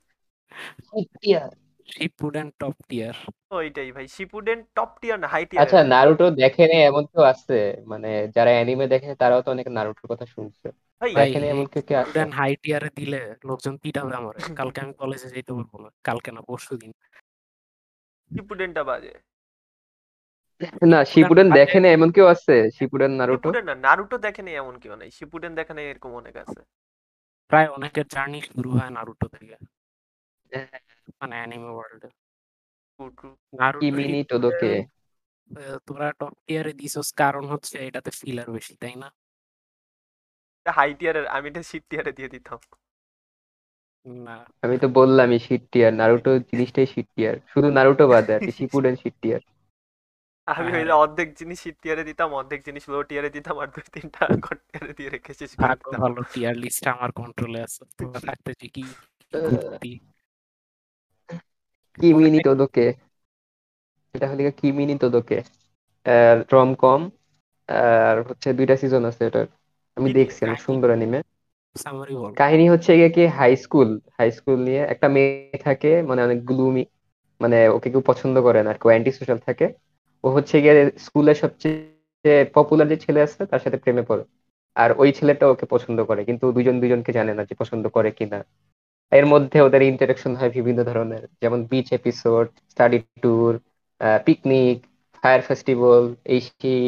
শিটিয়ার শিপুডেন টপ টিয়ার ওইটাই ভাই শিপুডেন টপ টিয়ার না হাই আচ্ছা টিয়ারে নারুটো দেখেনি এমন কেউ আছে? মানে যারা অ্যানিমে দেখে তারাও তো অনেক নারুটোর কথা শুনছে। ভাই ভাই এমন কেউ কি আছে? স্টুডেন্ট হাই টিয়ারে দিলে লোকজন পিটাবে আমার। কালকে আমি কলেজে যেতে পারব না কালকে না পরশু দিন। শিপুডেনটা বাজে না শিপুডেন দেখেনি এমন কেউ আছে? শিপুডেন নারুটো না নারুটো দেখেনি এমন কেউ নাই। শিপুডেন দেখে নাই এরকম অনেক আছে। প্রায় অনেকের জার্নি শুরু হয় নারুটো থেকে। মানে অ্যানিমে ওয়ার্ল্ডে True, true. কিমিনি তোদোকে তোরা টপ টিয়ারে দিছস কারণ হচ্ছে এটাতে ফিলার বেশি তাই না? হাই টিয়ারের আমি এটা শিপ টিয়ারে দিয়ে দিতাম। না। আমি তো বললামই শিট টিয়ার নারুটো জিনিসটাই শিট টিয়ার শুধু নারুটো বাদে আর শিপুডেন শিট টিয়ার আমি হ্যাঁ। হইলে অর্ধেক জিনিস হিট টিয়ারে দিতাম অর্ধেক জিনিস লো টিয়ারে দিতাম আর দুই তিনটা গড টিয়ারে দিয়ে রেখে শেষ করে ভাগ্য দিতাম। ভালো টিয়ার লিস্ট আমার কন্ট্রোলে আছে। তোমরা থাকতে কি এটা হলে তোদোকে রম কম আর হচ্ছে দুইটা সিজন আছে এটার। আমি কি দেখছি অনেক সুন্দর অ্যানিমে কাহিনী হচ্ছে গিয়ে কি হাই স্কুল হাই স্কুল নিয়ে একটা মেয়ে থাকে মানে অনেক গ্লুমি মানে ওকে কেউ পছন্দ করে না আর কেউ অ্যান্টি সোশ্যাল থাকে। ও হচ্ছে গিয়ে স্কুলের সবচেয়ে পপুলার যে ছেলে আছে তার সাথে প্রেমে পড়ে। আর ওই ছেলেটা ওকে পছন্দ করে কিন্তু দুজন দুজনকে জানে না যে পছন্দ করে কিনা। এর মধ্যে ওদের ইন্টারাকশন হয় বিভিন্ন ধরনের যেমন beach episode study tour picnic fire festival এই সেই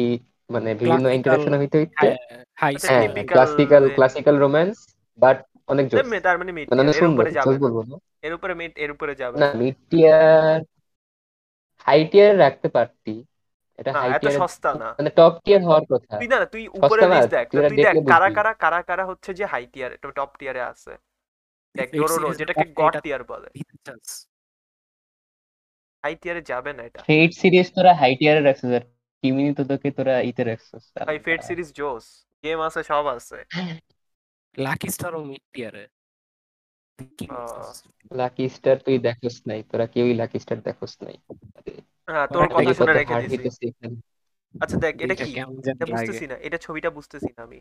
মানে বিভিন্ন ইন্টারাকশন হইতে হইতে। ক্লাসিক্যাল ক্লাসিক্যাল রোম্যান্স বাট অনেক তার মানে মিড মানে সুন্দর উপরে যাবে। বলব না। এর উপরে মিড এর উপরে যাবে। না মিড টিয়ার হাই টিয়ার রাখতে পারতি। এটা হাই টিয়ার সস্তা না। মানে টপ টিয়ার হওয়ার কথা। তুই না না, তুই উপরে লিস্ট দেখ। তুই দেখ কারা কারা কারা কারা হচ্ছে যে হাই টিয়ার টপ টিয়ারে আছে। দেখ Fate ডোরোরো যেটাকে গড টিয়ার বলে। হাই টিয়ারে যাবে না এটা। ফেট সিরিজ তোরা হাই টিয়ারে রাখছিস আর কিমিনি তোদেরকে তোরা ইতে রাখছিস। ভাই ফেট সিরিজ জোস গেম আছে সব আছে। লাকি স্টারও মিড টিয়ারে? লাকি স্টার তুই দেখোস নাই তোরা কেউই লাকি স্টার দেখোস নাই। হ্যাঁ তোর কথা শুনে রেখে দিছি। আচ্ছা দেখ এটা কি? বুঝতেছি না এটা ছবিটা বুঝতেছি না আমি।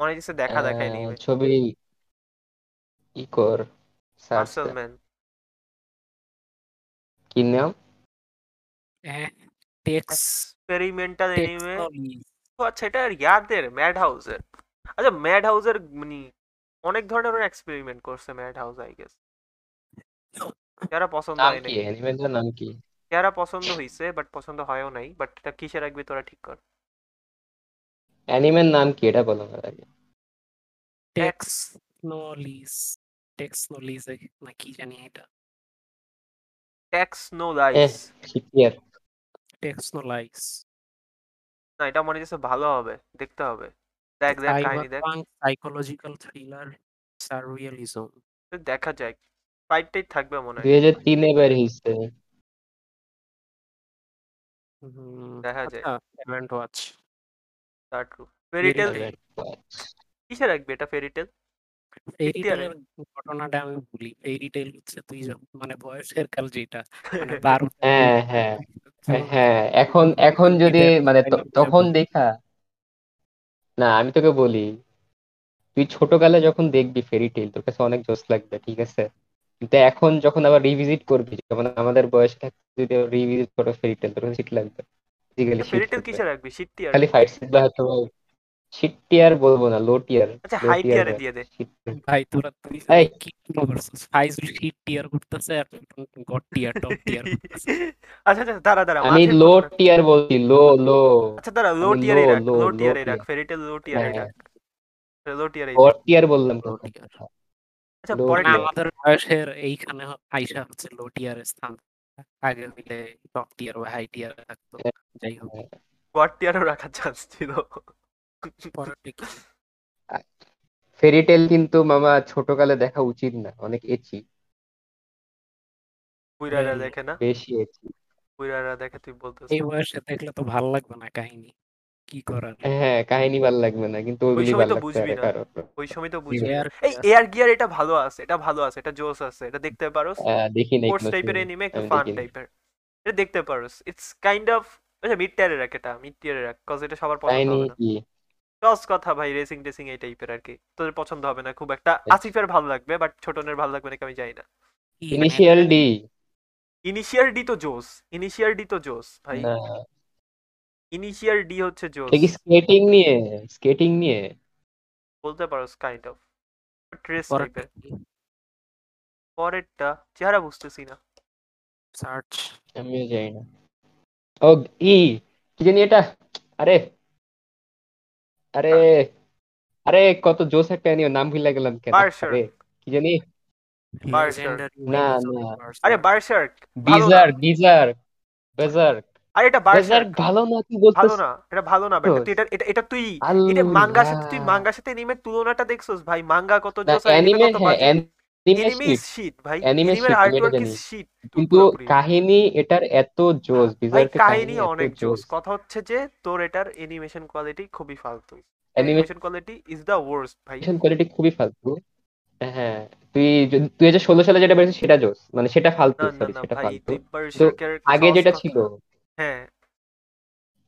মনে হচ্ছে দেখা দেখায় আহ, ছবি ই কর সার্চ মার্সেল ম্যান কি নাম টেক্স এক্সপেরিমেন্টাল এনিমে আচ্ছা এটা ইয়াদের ম্যাড হাউসের আচ্ছা ম্যাড হাউসের মানে অনেক ধরনের এক্সপেরিমেন্ট করছে ম্যাড হাউস আই গেস যারা পছন্দ হয় কি? নাই? অ্যানিমেটার নাম কি? যারা পছন্দ হইছে বাট পছন্দ হয়ও নাই বাট এটা কিসে রাখবি তোরা ঠিক কর। অ্যানিমের নাম কি? এটা বলো আমার আগে। টেক্সনোলিস টেক্সনোলিস না কি জানি এটা ট্যাক্স নো লাইস শিপিয়ার টেক্সনোলাইস না এটা মনে হচ্ছে ভালো হবে দেখতে হবে দেখ দেখ কাহিনী দেখ সাইকোলজিক্যাল থ্রিলার সাররিয়ালিজম দেখা যায় ফাইট টাইট থাকবে মনে হয় হাজার তিনে বের হয়েছে দেখা যায়। Event watch true fairy tail Fairy কিসে রাখবি এটা ফেরিটেল ফেরি ঘটনাটা আমি ভুলি ফেরি টেল হচ্ছে তুই যখন মানে বয়সের কাল যেটা মানে বারো হ্যাঁ হ্যাঁ হ্যাঁ এখন এখন যদি মানে তখন দেখা। না আমি তোকে বলি তুই ছোটকালে যখন দেখবি ফেরি টেল তোর কাছে অনেক জোস লাগবে ঠিক আছে? কিন্তু এখন যখন আবার রিভিজিট করবি যেমন আমাদের বয়সে যদি রিভিজিট করো ফেরি টেল তোর কাছে শীত লাগবে। শীত ফেরিটেল লাগবে। কিসে রাখবি? টিয়ার খালি ফাইট সিট বা হয়তো টিয়ার বলব না লো টিয়ার আচ্ছা হাই টিয়ারে দিয়ে দে। ভাই তোরা তুই এই। কি ফাইজুল হিট টিয়ার করতেছে আর গড টিয়ার টপ টিয়ার আচ্ছা আচ্ছা দাঁড়া দাঁড়া আমি লো টিয়ার বলছি লো লো আচ্ছা দাঁড়া লো টিয়ারে রাখ লো টিয়ারে রাখ ফেরিটেল লো টিয়ারে হ্যাঁ। রাখ। লো টিয়ারে গড টিয়ার বললাম? আচ্ছা tier। আমাদের বয়সের এইখানে আইসা হচ্ছে লো টিয়ারের স্থান। আগে হইলে টপ টিয়ার বা হাই টিয়ার থাকতো। যাই হোক। গড টিয়ারও রাখার চান্স ছিল। ফেরি টেল কিন্তু মামা ছোটকালে দেখা উচিত না অনেক এচি। বুইরারা দেখে না? বেশি এচি। বুইরারা দেখে তুই বলতেছিস এই বয়সে দেখলে তো ভালো লাগবে না কাহিনী কি করার? হ্যাঁ কাহিনী ভালো লাগবে না কিন্তু ওই সময় তো বুঝবি না। ওই সময় তো বুঝবি। এই এয়ার গিয়ার এটা ভালো আছে এটা ভালো আছে এটা জোস আছে এটা দেখতে পারোস? দেখি নাই স্পোর্টস টাইপের এনিমে একটু ফান টাইপের এটা দেখতে পারোস। ইটস কাইন্ড অফ আচ্ছা মিড টিয়ারে রাখ এটা মিড টিয়ারে রাখ কজ এটা সবার পছন্দ হবে না। সহজ কথা ভাই রেসিং টেসিং এই টাইপের আর কি তোদের পছন্দ হবে না খুব একটা। আসিফের ভালো লাগবে বাট ছোটনের ভালো লাগবে নাকি আমি জানি না। ইনিশিয়াল ডি ইনিশিয়াল ডি তো জোস ইনিশিয়াল ডি তো জোস ভাই। ইনিশিয়াল ডি হচ্ছে জোস। কি স্কেটিং নিয়ে? স্কেটিং নিয়ে? বলতে পারোস কাইন্ড অফ ট্রেস টাইপের পরেরটা চেহারা বুঝতেছি না। সার্চ আমিও জানি না। ও ই কি জানি এটা? আরে আরে আরে কত জোস একটা নিয়ে নাম ভুলে গেলাম কেন? আরে কি জানি? না, না। আরে বার্সার্ক বিজার বিজার বেজার আরে এটা বার্সার্ক ভালো না কি ভালো না এটা ভালো না বাট তুই এটা এটা এটা তুই এটা মাঙ্গার সাথে তুই মাঙ্গা মাঙ্গার সাথে নেমে তুলনাটা দেখছস ভাই। মাঙ্গা কত জোস অ্যানিমে হ্যাঁ কিন্তু কাহিনী এটার এত জোস কাহিনী অনেক জোস কথা হচ্ছে যে তোর এটার অ্যানিমেশন কোয়ালিটি খুবই ফালতু। Animation quality is the worst ভাই। কোয়ালিটি খুবই ফালতু। হ্যাঁ তুই যদি- তুই যে ষোলো সালে যেটা বেরিয়েছে সেটা জোস মানে সেটা ফালতু সরি সেটা আগে যেটা ছিল হ্যাঁ।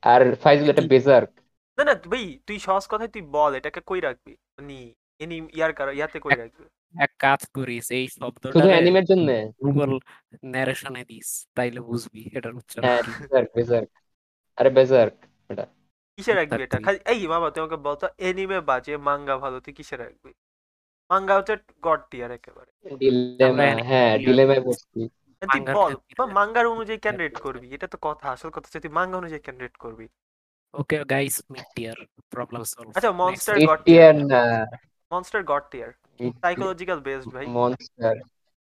আর ফাইজুল এটা বেজার্ক না না ভাই তুই সহজ কথায় তুই বল এটাকে কই রাখবি? মানে ইয়ার কার ইয়াতে কই রাখবি? এক কাজ করিস এই শুধু শব্দটা অ্যানিমের জন্য? গুগল ন্যারেশনে দিস তাইলে বুঝবি এটার উচ্চারণ হ্যাঁ। বেজার্ক বেজার্ক আরে বেজার্ক কিসে রাখবি এটা? খালি এই বাবা তুই আমাকে বলতো এনিমে বাজে মাঙ্গা ভালো তুই কিসে রাখবি? মাঙ্গা হচ্ছে গড টিয়ার একেবারে। ডিলেমা হ্যাঁ। ডিলেমায় পড়ছি তুই বল বা মাঙ্গার অনুযায়ী ক্যান রেট করবি? এটা তো কথা আসল কথা হচ্ছে তুই মাঙ্গা অনুযায়ী ক্যান রেট করবি? Okay guys mid tier problem solve আচ্ছা মনস্টার গড টিয়ার না। Monster god tier psychological based ভাই মনস্টার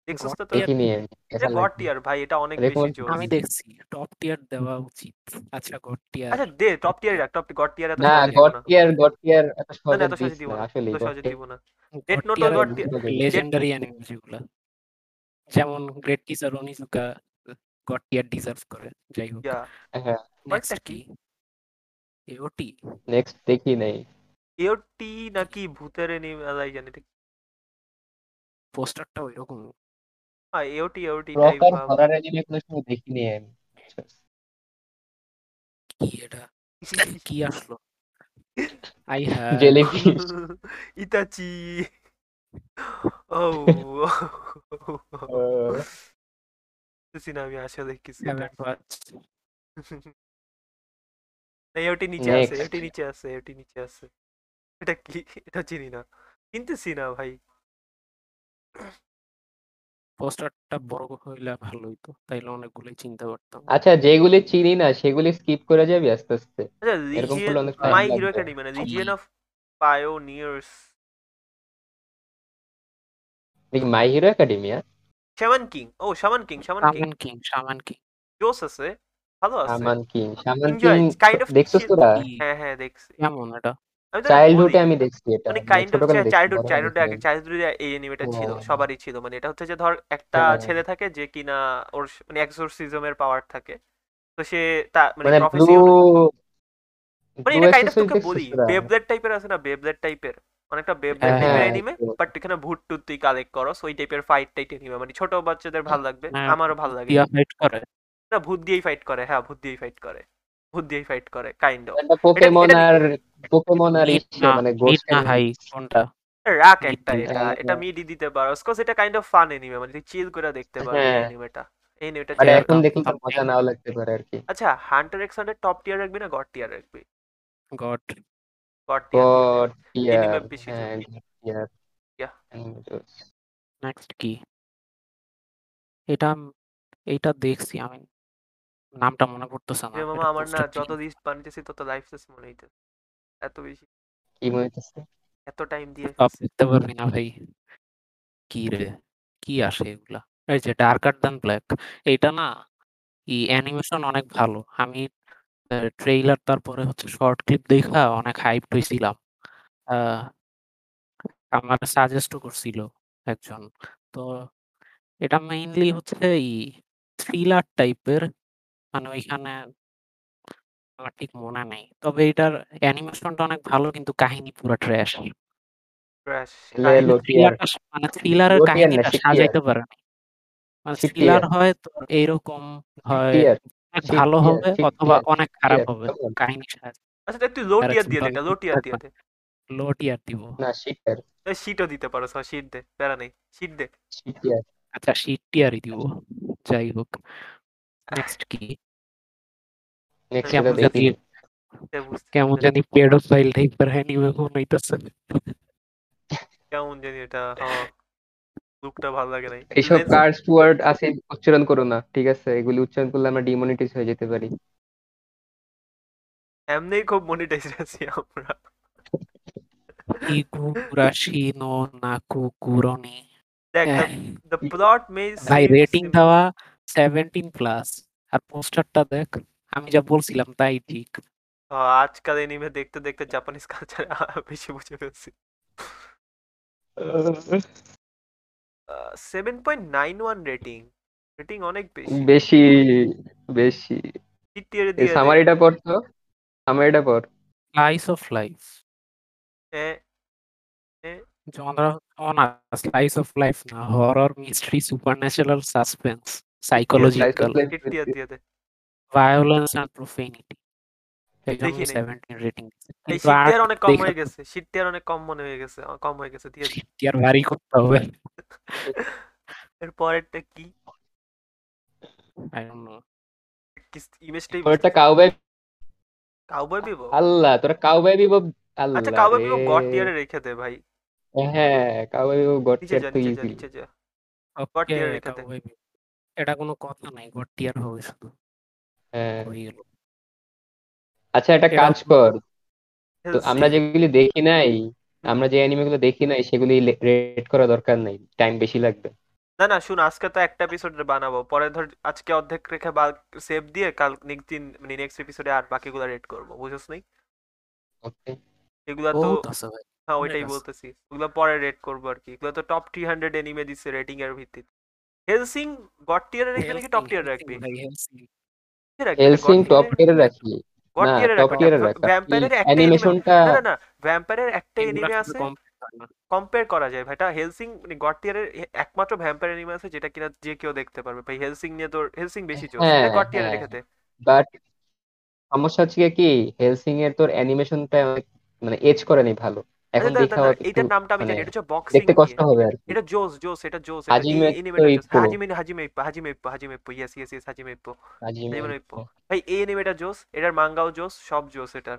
দেখছিস তো God তুই tier দেখিনি আমি এটা দেখা গড লাগবে। টিয়ার ভাই এটা অনেক এরকম বেশি জোর আমি দেখছি টপ টিয়ার দেওয়া উচিত আচ্ছা গড টিয়ার আচ্ছা দে টপ টিয়ার রাখ টপ গড টিয়ার এত না সহজে দিব গড না টিয়ার গড টিয়ার এত না, সহজে না, এত সহজে দিস দিব না না আসলে এত God সহজে tier- দিব না god Death Note tier or God tier? Legendary anime যেগুলো যেমন great teacher Onizuka god tier deserve করে যাই হোক ইয়া হ্যাঁ নেক্সট ওইটা কি এওটি নেক্সট দেখি নাই এওটি নাকি ভূতের এনিমে আলাই জানি ঠিক পোস্টারটা ওইরকম। হ্যাঁ AOT AOT type proper horror anime কোনো সময় দেখিনি আমি কি এটা? কি আসলো? আই হ্যাভ জেলিফিশ ইতাচি ও বুঝছি আমি আসলে কিছু এটা নিচে আছে Next. নিচে আছে এওটি নিচে আছে। এটা কি? এটা চিনি না। চিনতেছি না ভাই। পোস্টারটা বড় হইলে ভালো হইতো তাইলে অনেকগুলোই চিনতে পারতাম। আচ্ছা যেগুলি চিনি না সেগুলি স্কিপ করে যাবি আস্তে আস্তে। আচ্ছা এরকম করলে অনেক time মাই হিরো একাডেমি মানে কি? লিজিয়ন অফ পায়োনিয়ার্স দেখি my hero academia shaman king O shaman king shaman king shaman king shaman king জোস আছে ভালো আছে। Shaman king shaman king kind of দেখছিস তোরা? হ্যাঁ হ্যাঁ দেখছি। কেমন এটা? চাইল্ডহুডে আমি দেখছি এটা। মানে মানে কাইন্ড অফ চাইল্ডহুড চাইল্ডহুডে আগে চাইল্ডহুডে এই অ্যানিমেটা ছিল হ্যাঁ। সবারই ছিল। মানে এটা হচ্ছে যে ধর একটা হ্যাঁ। ছেলে থাকে যে কিনা ওর মানে এক্সোরসিজমের পাওয়ার থাকে। তো সে তা মানে মানে প্রফেসি মানে এটা কাইন্ড অফ তোকে বলি? বেবলেট টাইপের আছে না? বেবলেট টাইপের অনেকটা বেবলেট টাইপের অ্যানিমে বাট এখানে ভূত টুত তুই কালেক্ট করস ওই টাইপের ফাইট টাইট অ্যানিমে মানে ছোট বাচ্চাদের ভালো লাগবে হ্যাঁ, আমারও ভালো লাগে। টিয়া ফাইট করে। না ভূত দিয়েই ফাইট করে। হ্যাঁ ভূত দিয়েই ফাইট করে। ভূত দিয়েই ফাইট করে কাইন্ড অফ পোকেমন আর পোকেমন আর মানে গোস্ট না হাই কোনটা? রাখ Mid একটা এটা হ্যাঁ, এটা হ্যাঁ। মিডি দিতে পারোস কজ এটা কাইন্ড অফ ফান এনিমে মানে তুই চিল করে দেখতে পারবি হ্যাঁ। এনিমেটা এই এনিমেটা আর এখন দেখলে তো মজা নাও লাগতে পারে আর কি। আচ্ছা hunter X hunter top tier রাখবি না গড টিয়ার রাখবি? গড গড টিয়ার হ্যাঁ. নেক্সট কি? এটা এইটা দেখছি আমি। নামটা মনে পড়তেছে না মামা আমার না যত। লিস্ট বানাইতেছি তত লাইফ শেষ মনে হইতেছে। এত বেশি। কি মনে হচ্ছে এত টাইম দিয়ে সব দেখতে পারবি না ভাই। কি রে? কি আসে এগুলা? এই যে ডার্কার দ্যান ব্ল্যাক এটা না এই অ্যানিমেশন অনেক ভালো। আমি ট্রেইলার তারপরে হচ্ছে শর্ট ক্লিপ দেখা অনেক হাইপ হয়েছিলাম আহ, আমার সাজেস্টও করছিল একজন। তো এটা মেইনলি হচ্ছে এই থ্রিলার টাইপের মানে ওইখানে আমার ঠিক মনে নেই। তবে এটার অ্যানিমেশনটা অনেক ভালো কিন্তু কাহিনী পুরো ট্র্যাশ থ্রিলারটা মানে থ্রিলারের না, কাহিনীটা সাজাইতে পারে মানে থ্রিলার। হয় তো এইরকম হয় অনেক ভালো হবে অথবা অনেক খারাপ হবে কাহিনী সাজ আচ্ছা দেখ তুই লো আর টিয়ার দিয়ে দে লো টিয়ার দিয়ে দে। লো টিয়ার দিব। না শিটার শিটও দিতে পারো শিট দে প্যারা নেই শিট দে। টিয়ার আচ্ছা শিট টিয়ারই দিব যাই হোক। নেক্সট কি নেক্সট কেমন এটা জানি দেখি সে বুঝতে কেমন জানি পেডোফাইল টাইপের অ্যানিমে মনে হইতাছে কেমন জানি এটা হ্যাঁ লুকটা ভালো লাগে নাই এইসব Let's- কার্স ওয়ার্ড আছে উচ্চারণ করো না ঠিক আছে এগুলি উচ্চারণ করলে আমরা ডিমনিটাইজ হয়ে যেতে পারি এমনি খুব মনিটাইজ আছি আমরা ইগুরাশি নো নাকু কুরনি দেখ দ্য প্লট মে ভাই রেটিং দেওয়া সেভেন্টিন প্লাস আর পোস্টারটা দেখ আমি যা বলছিলাম তাই ঠিক। আজকাল এনিমে দেখতে দেখতে জাপানিজ কালচার বেশি বুঝে ফেলছি। Seven point nine one rating rating অনেক বেশি। বেশি বেশি। এই সামারিটা পড়তো? সামারিটা পড়। স্লাইস অফ লাইফ হ্যাঁ জনরা না স্লাইস অফ লাইফ না। Horror mystery supernatural suspense the violence and profanity দেখি 17 রেটিং এই শীত অনেক কম হয়ে গেছে শীত অনেক কম মনে হয়ে গেছে কম হয়ে গেছে দিয়ে দে ভারী করতে হবে এর পরেরটা কি আই ডোন্ট নো ইমেজটাই ওটা কাউবয় কাউবয় বিবো আল্লাহ তোরা কাউবয় আল্লাহ আচ্ছা কাউবয় বিবো গড টিয়ারে রেখে দে ভাই হ্যাঁ কাউবয় গড রেখে দে। এটা কোনো কথা নাই গড টিয়ার হবে শুধু। হ্যাঁ। হয়ে গেল। আচ্ছা একটা কাজ কর। তো আমরা যেগুলি দেখি নাই আমরা যে অ্যানিমে গুলো দেখি নাই সেগুলি রেট করা দরকার নাই। টাইম বেশি লাগবে। না না শুন আজকে তো একটা এপিসোড বানাবো। পরে ধর আজকে অর্ধেক রেখে বা সেভ দিয়ে কাল নেক্সট দিন মানে নেক্সট এপিসোডে আর বাকিগুলো রেড করব বুঝছ নাই? ওকে এগুলা তো বহুত আছে ভাই। হ্যাঁ অনেক ওইটাই আছে। বলতেছি। ওগুলো পরে রেট করব আর কি। এগুলো তো টপ থ্রি হান্ড্রেড এনিমে দিচ্ছে রেটিং এর ভিত্তিতে। হেলসিং গড টিয়ারের এখানে কি টপ টিয়ার রাখবি? হেলসিং টপ টিয়ারে রাখি। গড না টিয়ারে টপ টিয়ারে রাখ। ভ্যাম্পায়ারের একটা অ্যানিমেশনটা না না ভ্যাম্পায়ারের একটা এনিমে আছে। কম্পেয়ার করা যায় ভাইটা। হেলসিং মানে গড টিয়ারের একমাত্র ভ্যাম্পায়ার এনিমে আছে যেটা কিনা যে কেউ দেখতে পারবে। ভাই হেলসিং নিয়ে তোর হেলসিং বেশি চলছে গড টিয়ারে। রেখে দে। বাট সমস্যা হচ্ছে কি? হেলসিং এর তোর অ্যানিমেশনটা অনেক মানে এজ করে নি ভালো। এখন আচ্ছা, দেখা দাঁড়া, নামটা আমি মানে জানি এটা হচ্ছে বক্সিং দেখতে কষ্ট হবে আর এটা জোস জোস এটা জোস Hajime. Hajime Hajime Hajime Hajime yes yes yes Hajime Hajime ভাই এই এনিমেটা জোস এটার মাঙ্গাও জোস সব জোস এটা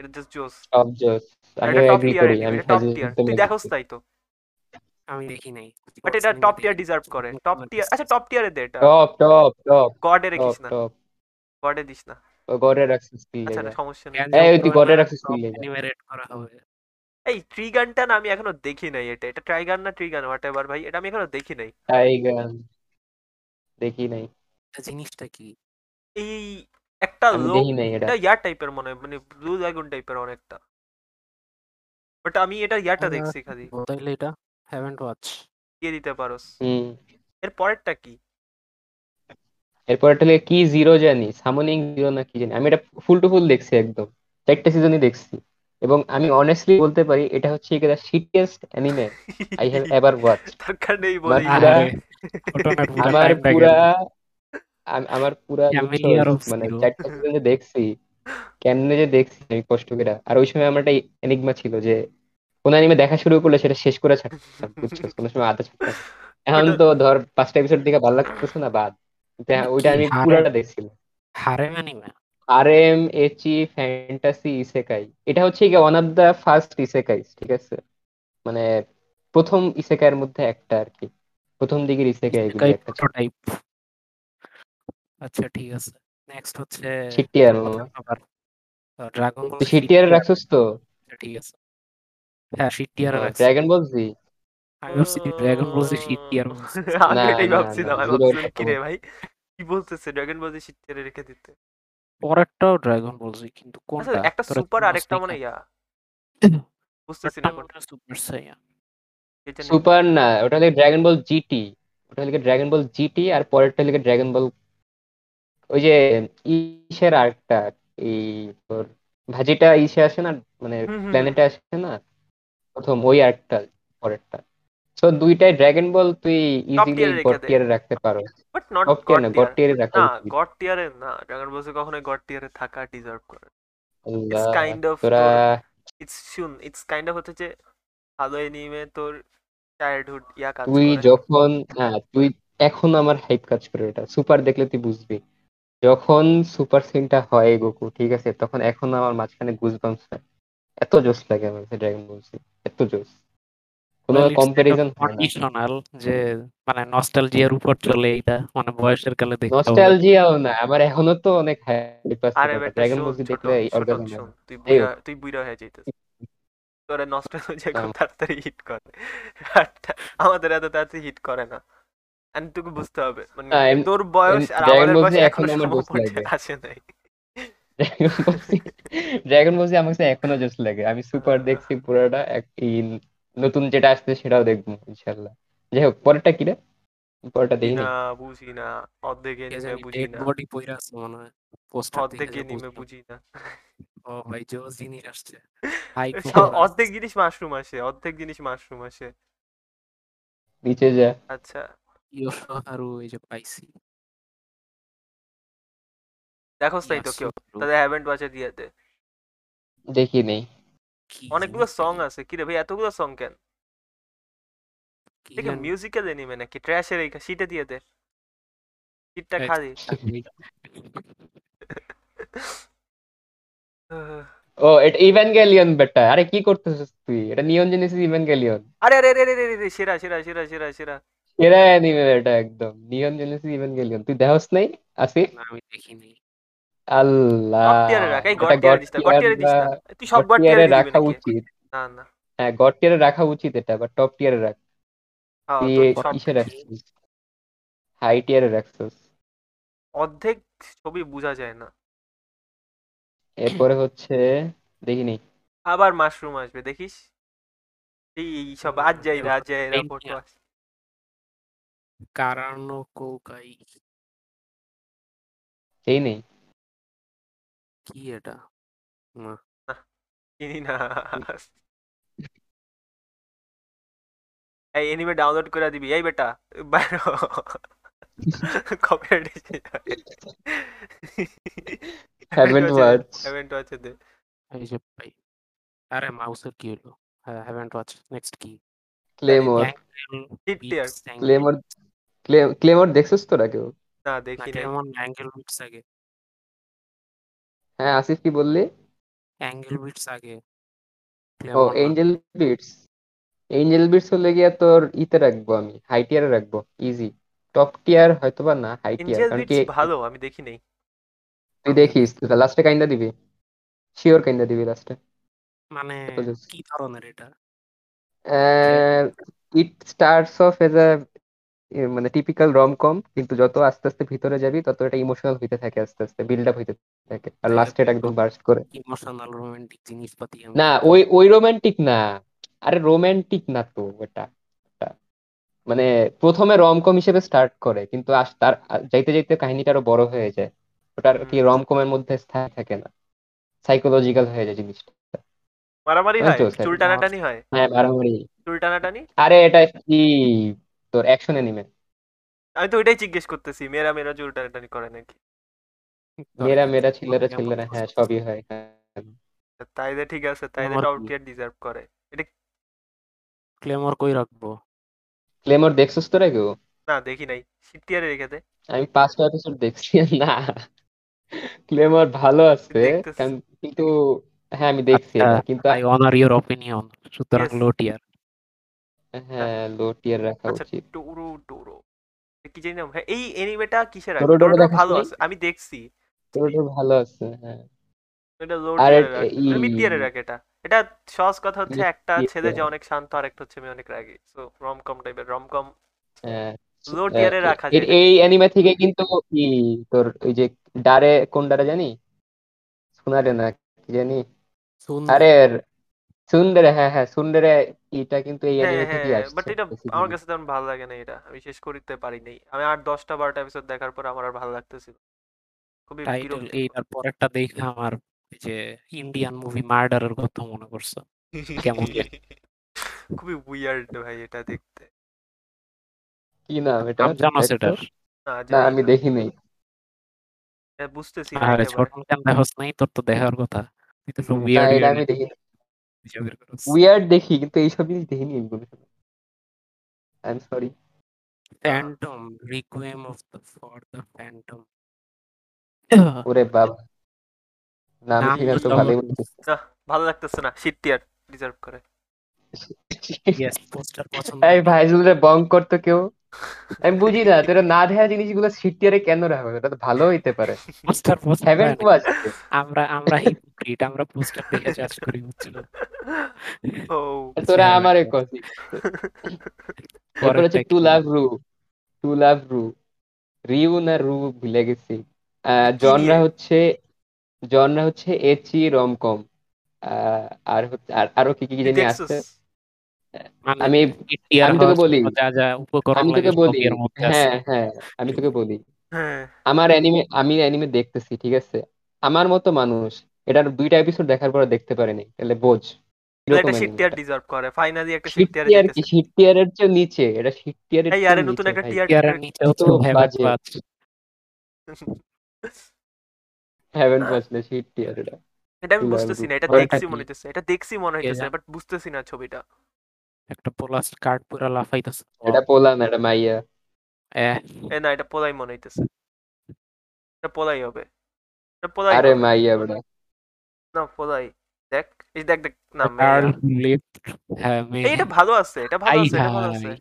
এটা জাস্ট জোস সব জোস আমি টপ এগ্রি করি আমি টপ টিয়ার তুই দেখোস তাই তো আমি দেখি নাই বাট এটা টপ টিয়ার ডিজার্ভ করে টপ টিয়ার আচ্ছা টপ টিয়ারে দে এটা টপ টপ টপ গডে রাখিস না টপ গডে দিস না গড়ে রাখছিস কি আচ্ছা সমস্যা নেই এই, তুই গড়ে রাখছিস কি লেগা? অ্যানিমেট করা হবে এই ট্রিগানটা না আমি এখনও দেখি নাই এটা। এটা ট্রাইগান না ট্রিগান হোয়াট এভার ভাই এটা আমি এখনও দেখি নাই। টাইগান দেখি নাই। জিনিসটা কি? এই একটা আমি লোক দেখি নাই এটা। এটা ইয়ার টাইপের মনে হয় মানে ব্লু ড্রাগন টাইপের অনেকটা। বাট আমি এটা ইয়ারটা দেখছি খালি। তাইলে এটা হ্যাভেন্ট ওয়াচ দিয়ে দিতে পারোস হুম। এর পরেরটা কি? এরপর একটা লেগে কি জিরো জানি সামনিং জিরো না কি জানি। আমি এটা ফুল টু ফুল দেখছি একদম। চারটা সিজনই দেখছি। এবং আমি অনেস্টলি বলতে পারি এটা হচ্ছে একটা shittiest anime I have ever watch দরকার নেই আমার বলি। আমার পুরা আমার পুরা মানে. চারটা সিজন যে দেখছি কেমনে যে দেখছি আমি কষ্ট করে। আর ওই সময় আমার একটা এনিগমা ছিল যে কোন অ্যানিমে দেখা শুরু করলে সেটা শেষ করে ছাড়তাম বুঝছ? কোনো সময় আধা ছাড়তাম এখন তো ধর পাঁচটা এপিসোড দিকে ভালো লাগতেছে না বাদ। ওইটা আমি হারে? পুরাটা দেখছিলাম। হারেম অ্যানিমে আর এম এচি ফ্যান্টাসি ইসেকাই এটা হচ্ছে কি one of the first isekai ঠিক আছে? মানে প্রথম ইসেকাইয়ের মধ্যে একটা আর কি প্রথম দিকের ইসেকাই এগুলি একটা। আচ্ছা ঠিক আছে। নেক্সট হচ্ছে শিটিয়ার আবার ড্রাগন বল রাখছিস তো? ঠিক আছে। হ্যাঁ শিটিয়ার রাখছি ড্রাগন বল জি আমি ভাবছি ড্রাগন বল জি আমি এটাই ভাবছিলাম ভাই? কি বলতেছে ড্রাগন বল শিখতে রেখে দিতে? পরেরটাও ড্রাগন বল জি কিন্তু আচ্ছা কোনটা? একটা তোরা সুপার আরেকটা মনে না? ইয়া। বুঝতেছি না কোনটা। সুপার সাইয়া এটা নেই। সুপার না ওটা হলো ড্রাগন বল জিটি ওটা হলো ড্রাগন বল জিটি আর পরেরটা হলো ড্রাগন বল ওই যে ইসের আরেকটা এই তোর ভাজিটা ইসে আসে না মানে হুম, হুম, প্ল্যানেটে আসে না? প্রথম ওই আরেকটা পরেরটা। সো দুইটাই ড্রাগন বল তুই ইজিলি গড টিয়ারে রাখতে পারো। But not top tier god টিয়ারে রাখা না গড টিয়ারে না। ড্রাগন বল কখনোই গড টিয়ারে থাকা ডিজার্ভ করে। Kind of তোরা ইটস শুন ইটস কাইন্ড অফ হচ্ছে যে ভালো এনিমে তোর চাইল্ডহুড ইয়া কাজ তুই যখন হ্যাঁ তুই এখন আমার হাইপ কাজ করে এটা। সুপার দেখলে তুই বুঝবি। যখন সুপার সিনটা হয় গোকু ঠিক আছে? তখন এখন আমার মাঝখানে গুজবাম্পস হয়। এত জোস লাগে আমার ড্রাগন বলছি এত জোস কোনো কম্পারিজন হয় কন্ডিশনাল যে মানে নস্টালজিয়ার উপর চলে এটা মানে বয়সের কালে দেখতে নস্টালজিয়াও না আমার এখনও তো অনেক হাইপ আছে। আরে ড্রাগন ছোট দেখলে অর্গাজম তুই বুইরা তুই বুইরা হয়ে যাইতেছিস। তোরা *laughs* নস্টালজিয়া খুব হুম। তাড়াতাড়ি হিট করে। আমাদের এত তাড়াতাড়ি হিট করে না। And তোকে বুঝতে হবে মানে তোর বয়স আর Dragon আমাদের বয়স এখন আমার সমপর্যায়ে লাগে। আসে নাই। ড্রাগন বলছি আমার কাছে এখনও জাস্ট লাগে। আমি সুপার দেখছি পুরোটা এক- এই নতুন যেটা আসছে সেটাও দেখব ইনশাল্লাহ যাই হোক পরেরটা কি রে? পরেরটা দেখি না। বুঝি না। অর্ধেক এনিমে বুঝি না। বডি পইরা আছে মনে হয়। পোস্টার অর্ধেক এনিমে বুঝি না। ও ভাই জোস জিনিস আসছে। হাই অর্ধেক জিনিস মাশরুম আসে অর্ধেক জিনিস মাশরুম আসে। নিচে যা। আচ্ছা। ইয়োশোহারু এই যে পাইছি। দেখো তাই তো কেউ। তাদের হ্যাভেন্ট ওয়াচে দিয়ে দে দেখি নেই। অনেকগুলো সং আছে। কি রে ভাই এতগুলো সং কেন? দেখে জানি। মিউজিক্যাল এনিমে নাকি? ট্র্যাশের এই শীটে দিয়ে দে। শীটটা খালি *laughs* ও এটা ইভ্যানগেলিয়ন বেটা। আরে কি করতেছিস তুই? এটা নিয়ন জেনেসিস ইভ্যানগেলিয়ন আরে আরে আরে আরে আরে সেরা সেরা সেরা সেরা সেরা। সেরা অ্যানিমে এটা একদম। নিয়ন জেনেসিস ইভ্যানগেলিয়ন তুই দেখোস নাই? আসিফ? না আমি দেখিনি। আল্লাহ তুই সব গড টিয়ারে রাখা উচিত। না না। হ্যাঁ গড টিয়ারে রাখা উচিত এটা বাট টপ টিয়ারে রাখ। হ্যাঁ তুই তোর এ- সব কিসে রাখছিস হাই টিয়ারে রাখছিস। অর্ধেক ছবি বোঝা যায় না। এরপরে হচ্ছে দেখিনি আবার মাশরুম আসবে দেখিস? এই এই সব আজ যাই আজ যাই নিয়ে। কারানো কৌকাই। সেই নেই কি এটা? চিনি না। এই এনিমে ডাউনলোড করে দিবি। এই বেটা বাইরে। Copyright Haven't watched. Haven't watched এই যে ভাই। আরে মাউসের কি হলো? হ্যাঁ হ্যাভেন্ট ওয়াচ নেক্সট কি? ক্লেমোর. ক্লেমোর ক্লেমোর দেখছিস তোরা কেউ? না দেখি নাই। কেমন অ্যাঙ্গেল বিটস আগে হ্যাঁ আসিফ কি বললি? অ্যাঙ্গেল বিটস আগে। ও এঞ্জেল বিটস এঞ্জেল বিটস হলে গিয়া তোর ইতে রাখব আমি হাই টিয়ারে রাখব ইজি টপ টিয়ার হয়তো বা না হাই টিয়ার কারণ কি ভালো আমি দেখি নাই। তুই দেখিস লাস্টে কাইন্দা দিবি। শিওর কাইন্দা দিবি লাস্টে মানে। কি ধরনের এটা? It starts off as a মানে টিপিক্যাল রম কম কিন্তু যত আস্তে আস্তে ভিতরে যাবি তত এটা ইমোশনাল হইতে থাকে আস্তে আস্তে বিল্ড আপ হইতে থাকে। আর লাস্টে এটা একদম বার্স্ট করে। ইমোশনাল রোমান্টিক জিনিসপাতি আমি না ওই ওই রোমান্টিক না। আরে রোমান্টিক না তো ওটা। মানে প্রথমে রমকম হিসেবে স্টার্ট করে কিন্তু আস তার যাইতে যাইতে কাহিনীটা আরও বড় হয়ে যায়। ওটা আর কি হুম। রমকমের মধ্যে স্থায়ী থাকে না। সাইকোলজিক্যাল হয়ে যায় জিনিসটা। মারামারি হয়? চুল টানাটানি হয়? হ্যাঁ মারামারি। চুল টানাটানি আরে এটা কি তোর অ্যাকশন অ্যানিমে আমি তো ওইটাই জিজ্ঞেস করতেছি মেয়েরা মেয়েরা চুল টানাটানি করে নাকি? মেয়েরা মেয়েরা ছেলেরা ছেলেরা হ্যাঁ সবই হয় হ্যাঁ। তাইলে ঠিক আছে তাইলে আমার টপ কি? টিয়ার ডিজার্ভ করে। এটা ক্লেমর কই রাখব? ক্লেমর দেখছিস তোরা কেউ? না দেখি নাই। টিয়ারে রেখে দে। আমি পাঁচটা এপিসোড দেখছি না। ক্লেমর ভালো আছে দেখতেছি। কিন্তু হ্যাঁ আমি দেখছি আচ্ছা, কিন্তু আই অনার ইওর অপিনিয়ন সুতরাং. লো টিয়ার হ্যাঁ লো টিয়ার রাখা আচ্ছা উচিত। টোরো টোরো কি জানি নাম হ্যাঁ এই এনিমেটা কিসের টোরো টোরো টোরো ভালো আছে আমি দেখছি। তোর ভালো আছে হ্যাঁ। এটা লো আর টিয়ারে এটা রাখ ই- মিড টিয়ারে রাখ এটা। এটা সহজ কথা হচ্ছে একটা ছেলে যে অনেক শান্ত আর একটা হচ্ছে মেয়ে অনেক রাগী। সো রমকম টাইপের রমকম হ্যাঁ লো টিয়ারে রাখা যায় এই অ্যানিমে থেকে কিন্তু কি তোর ওই যে ডারে কোন ডারে জানি? না কি জানি? আরে সুন্দরে হ্যাঁ হ্যাঁ সুন্দরে এটা কিন্তু এই অ্যানিমে থেকেই হ্যাঁ আসছে বাট এটা আমার কাছে তেমন ভালো লাগে না এটা আমি শেষ করতে পারি নাই আমি আর দশটা বারোটা এপিসোড দেখার পর আমার আর ভালো লাগতেছিল খুবই টাইটেল বিরক্ত। এইটার পরেরটা দেখে আমার যে ইন্ডিয়ান মুভি মার্ডারের কথা মনে পড়ছে। কেমন। *laughs* খুবই উইয়ার্ড ভাই এটা দেখতে। কি নাম এটা? জানো দেখছ? সেটার? না না আমি না। দেখি নাই। হ্যাঁ, বুঝতেছি আরে ছোট কেন দেখোস নাই? তোর তো দেখার কথা। তুই তো উইয়ার্ড এটা আমি দেখি উইয়ার্ড উইয়ার্ড দেখি কিন্তু এইসব জিনিস দেখিনি আমি কোনো সময়। I am sorry phantom requiem of the for the phantom ওরে বাবা নাম ভালো লাগতেছে না টিয়ার ডিজার্ভ করে। *laughs* এই ভাইজুল বং করতো কেউ আমি বুঝি না তোরা না দেখা জিনিসগুলো সিটিয়ারে কেন রাখবে? এটা তো ভালো হইতে পারে। পোস্টার পছন্দ হ্যাভেন টু না। আমরা আমরা হিপোক্রিট আমরা পোস্টার দেখে চাষ করি বুঝছিল ও তোরা হ্যাঁ, আমারে। কসি তারপর হচ্ছে টু। লাভ রু টু লাভ রু রিউ না রু ভুলে গেছি। জনরা হচ্ছে জনরা হচ্ছে এচি রমকম। আর হচ্ছে আর আরও কি কি জানি? আছে? মানে আমি আমি তোকে বলি যা যা উপকরণ আমি তোকে বলি হ্যাঁ হ্যাঁ আমি তোকে বলি। হ্যাঁ। আমার অ্যানিমে আমি অ্যানিমে দেখতেছি ঠিক আছে? আমার মতো মানুষ এটার দুইটা এপিসোড দেখার পরে দেখতে পারেনি তাহলে বোঝ। একটা শিট টিয়ার ডিজার্ভ করে ফাইনালি একটা শিট শিট টিয়ার কি শিট টিয়ারের চেয়ে নিচে এটা শিট টিয়ারের এই আরে নতুন একটা ভাই। টিয়ার নিচে তো বাজে। হ্যাভেন বাজলে শিট টিয়ার এটা। এটা আমি বুঝতেছি না এটা দেখছি মনে হইতেছে এটা দেখছি মনে বাট বুঝতেছি না ছবিটা। একটা পোলাস কার্ড পুরা লাফাইতেছে। এটা পোলা না এটা মাইয়া এ না এটা পোলাই মনে হইতেছে। এটা পোলাই হবে। এটা পোলাই আরে হবে। মাইয়া বড়া না পোলাই। দেখ এই দেখ দেখ না girl মেয়া। হ্যাঁ এটা ভালো আছে এটা ভালো আই আছে এটা ভালো আছে। হাই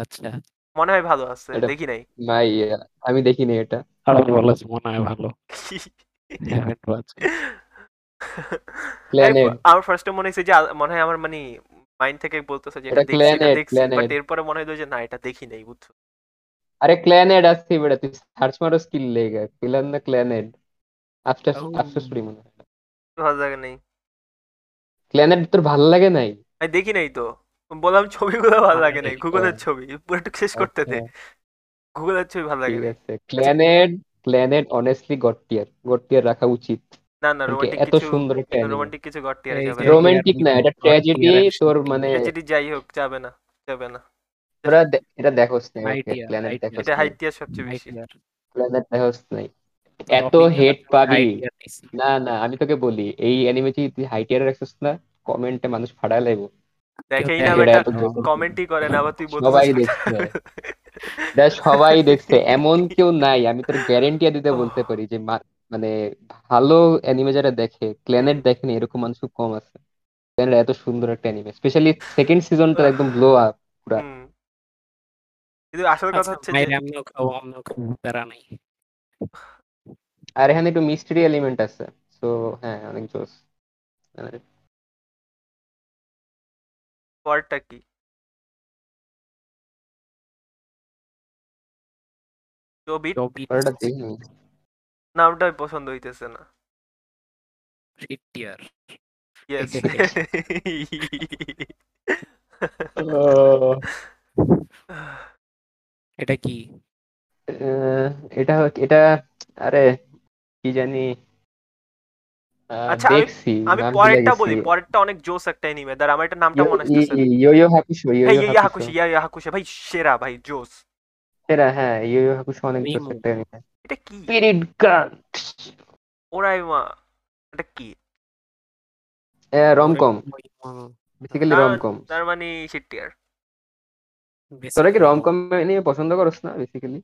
আচ্ছা। মনে হয় ভালো আছে এটা দেখি নাই। মাইয়া আমি দেখিনি এটা। আমার বলেছে মনে হয় ভালো। *laughs* আমি প্ল্যানেট আমার ফার্স্টে মনে হয়েছে যে মনে হয় আমার মানে মাইন্ড থেকে বলতেছে যে এটা দেখছি এটা দেখছি বাট এরপরে মনে হলো যে না এটা দেখি নাই বুঝছ? আরে ক্ল্যানেট আসছে বেটা তুই সার্চ মারো স্কিল লেগা না ক্ল্যানেট আফটার আফটার স্টোরি মনে হয়। ভালো লাগে নাই। ক্ল্যানেট তোর ভালো লাগে নাই? আমি দেখি নাই তো। বললাম ছবিগুলো ভালো লাগে নাই গুগলের ছবি পুরো একটু শেষ করতে দে। আচ্ছা গুগলের ছবি ভালো লাগে Clannad honestly god tier god tier রাখা উচিত। না না রোমান্টিক এত সুন্দর একটা রোমান্টিক কিছু যাবে রোমান্টিক না। এটা ট্র্যাজেডি তোর মানে ট্র্যাজেডি যাই হোক যাবে না যাবে না। তোরা এটা দেখোস না প্ল্যানেট দেখোস এটা টিয়ার হাইট টিয়ার সবচেয়ে বেশি। প্ল্যানেট দেখোস নাই এত পাবি। না না আমি তোকে বলি এই অ্যানিমে যদি তুই হাই টিয়ারে রাখছিস না কমেন্টে মানুষ ফাড়ায় লাগবো দেখেই না বেটা কমেন্টই করে না আবার তুই সবাই বলতেছিস দেখছে। এটা সবাই দেখছে। এমন কেউ নাই আমি তোর গ্যারেন্টি দিতে বলতে পারি যে মা- মানে ভালো অ্যানিমে যারা দেখে ক্ল্যানেট দেখেনি এরকম মানুষ খুব কম আছে। ক্ল্যানেট এত সুন্দর একটা অ্যানিমে স্পেশালি সেকেন্ড সিজনটা একদম ব্লো আপ পুরা। কিন্তু আসল কথা আচ্ছা হচ্ছে যে নাই। আর এখানে একটু মিস্ট্রি এলিমেন্ট আছে সো হ্যাঁ অনেক জোস পরটা কি? চবিট টপিক ওটা দেখিনি নামটা পছন্দ হইতেছে না। টিয়ার ইয়েস *laughs* এটা কি? এটা এটা আরে কি জানি আচ্ছা আমি পরেরটা বলি পরেরটা অনেক জোস একটা এনিমে দাঁড়া আমার এটা নামটা মনে আসতেছে না। ইয়ো ইয়ো হাকুশো ইয়ো হ্যাঁ ইয়ো ইয়া হাকুশো। হাকুশি ইয়া ইয়া হাকুশি ভাই সেরা ভাই জোস। সেটা হ্যাঁ ইয়ো ইয়ো হাকুশো অনেক জোস একটা anime। এটা কি? স্পিরিট গান ওরাই মা এটা কি? রমকম বেসিক্যালি রমকম তার মানে শিটিয়ার তোরা কি রমকম নিয়ে পছন্দ করস না বেসিক্যালি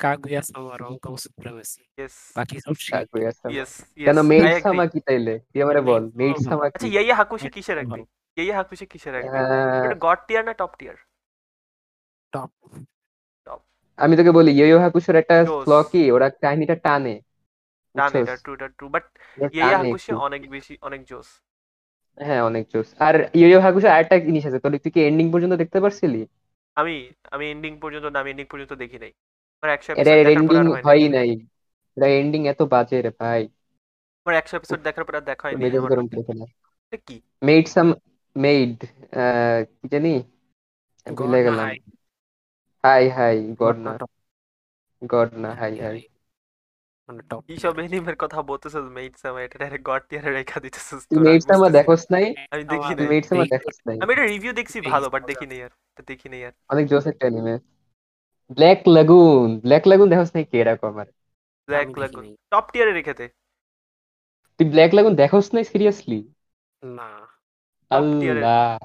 কাগুয়া সামা রমকম সুপ্রিমেসি ইয়েস বাকি সব shit। ইয়েস কেন ইয়েস মেইড সামা কি তাইলে? তুই আমারে বল মেইড সামা। আচ্ছা কি? ইয়া ইয়া হাকুশি Sama রাখবি ভালো। ইয়া ইয়া হাকুশি কিসের রাখবি এটা গড টিয়ার না টপ টিয়ার টপ আমি তোকে বলি ইয়ো ইয়ো হাকুশোর একটা Jose. ফ্ল কি ওরা কাহিনীটা টানে। টান? এটা ট্রু এটা ট্রু বাট ইয়া ইয়া হাকুশি অনেক বেশি অনেক জোস। হ্যাঁ অনেক জোস। আর ইয়ো ইয়ো হাকুশো আরেকটা জিনিস আছে তোর তুই কি এন্ডিং পর্যন্ত দেখতে পারছিলি? আমি আমি এন্ডিং পর্যন্ত না আমি এন্ডিং পর্যন্ত দেখি নাই। আমার একশো এটা এপিসোড দেখার পর এন্ডিং হয় নাই। এটা এন্ডিং এত বাজে রে ভাই। আমার একশো এপিসোড দেখার পর আর দেখা হয়নি মেজাজ গরম করে ফেলে কি? মেইড সাম মেইড কি জানি? ভুলে গেলাম? হাই হাই গড না। গড না হাই হাই মানে top কি সব এনিমের কথা বলতেছিস মেইড সামা এটা ডাইরেক্ট গড টিয়ারে রেখা দিতেছিস মেইড সামা না। দেখোস নাই? আমি দেখি নাই। মেইড সামা দেখোস নাই? আমি এটা রিভিউ দেখছি ভালো বাট। দেখি। নাই আর। এটা দেখি নাই আর। অনেক জোস একটা ব্ল্যাক লাগুন ব্ল্যাক লাগুন দেখোস নাই কে এরকম আর? ব্ল্যাক লাগুন টপ টিয়ারে রেখে দে তুই ব্ল্যাক লাগুন দেখোস নাই? সিরিয়াসলি না। আল্লাহ।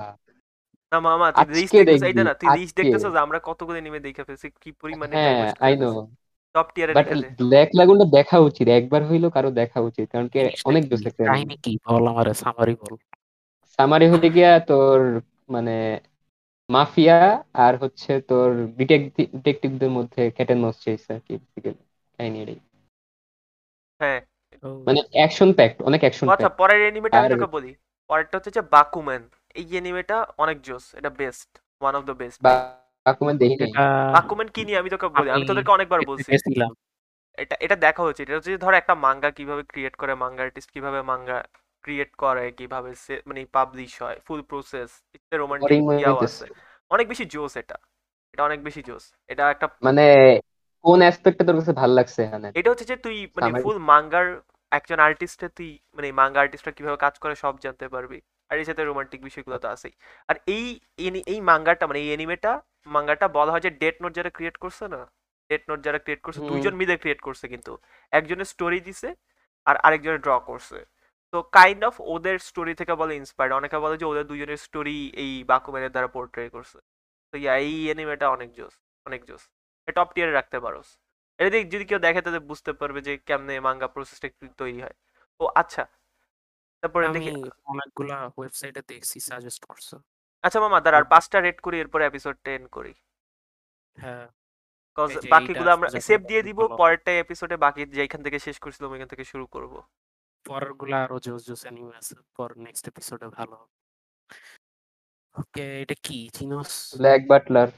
না মামা তুই লিস্ট দেখতেছিস এইটা না তুই আজকে। দেখতেছিস আমরা কতগুলো এনিমে দেখে ফেলছি কি পরিমাণে হ্যাঁ আই নো টপ টিয়ারে বাট ব্ল্যাক লাগুনটা দেখা উচিত একবার হইলেও কারও দেখা উচিত কারণ কি অনেক কি? জোস একটা কাহিনী কি বল আমার সামারি বল। সামারি হলে গিয়া তোর মানে মাফিয়া আর হচ্ছে তোর ডিটেকটিভদের মধ্যে ক্যাটেন মস চেয়েছে আর কি কাহিনী এটাই। হ্যাঁ। মানে অ্যাকশন প্যাক্ট অনেক অ্যাকশন আচ্ছা প্যাক্ট পরের এনিমেটা আমি আর- তোকে বলি পরেরটা হচ্ছে যে বাকুম্যান এই এনিমেটা অনেক জোস এটা best one of the best Bakuman দেখি নাই কি নিয়ে আমি তোকে বলি? আমি তোদেরকে অনেকবার বলছি। এটা এটা দেখা হচ্ছে এটা হচ্ছে ধর একটা মাঙ্গা কীভাবে ক্রিয়েট করে মাঙ্গা আর্টিস্ট কীভাবে মাঙ্গা ক্রিয়েট করে কীভাবে মানে পাবলিশ হয় ফুল প্রসেস রোমান্টিক ইয়াও আছে। অনেক বেশি জোস এটা। এটা অনেক বেশি জোস। এটা একটা মানে কোন অ্যাসপেক্টে তোর কাছে ভালো লাগছে এখানে? এটা হচ্ছে যে তুই মানে ফুল মাঙ্গার একজন আর্টিস্টে তুই মানে মাঙ্গা আর্টিস্টরা কীভাবে কাজ করে সব জানতে পারবি। আর এর সাথে রোমান্টিক বিষয়গুলো তো আছেই। আর এই এই মাঙ্গাটা মানে এই এনিমেটা মাঙ্গাটা বলা হয় যে ডেট নোট যারা ক্রিয়েট করছে না ডেট নোট যারা ক্রিয়েট করছে দুইজন মিলে ক্রিয়েট করছে কিন্তু। একজনের স্টোরি দিছে আর আরেকজনের ড্র করছে। তো কাইন্ড অফ ওদের স্টোরি থেকে বলে ইন্সপায়ার্ড অনেকে বলে যে ওদের দুজনের স্টোরি এই বাকুমেনের দ্বারা পোর্ট্রে করছে। তো ইয়া এই এনিমেটা অনেক জোস অনেক জোস। টপ টিয়ারে রাখতে পারোস এটা যদি কেউ দেখে তাদের বুঝতে পারবে যে কেমনে মাঙ্গা প্রসেসটা তৈরি হয়। ও আচ্ছা তারপরে আমি দেখি অনেকগুলা ওয়েবসাইটে দেখছি সাজেস্ট করছ। আচ্ছা মামা দাঁড়া আর পাঁচটা রেড করি এরপর এপিসোড টেন করি। হ্যাঁ কজ বাকিগুলো আমরা সেভ দিয়ে দিব। পরেরটা এপিসোডে বাকি যেখান থেকে শেষ করছিলাম ওইখান থেকে শুরু করব। পরেরগুলা আরও জোস জোস অ্যানিমে আছে পর নেক্সট এপিসোডে ভালো ওকে এটা কি? চিনোস ব্ল্যাক বাটলার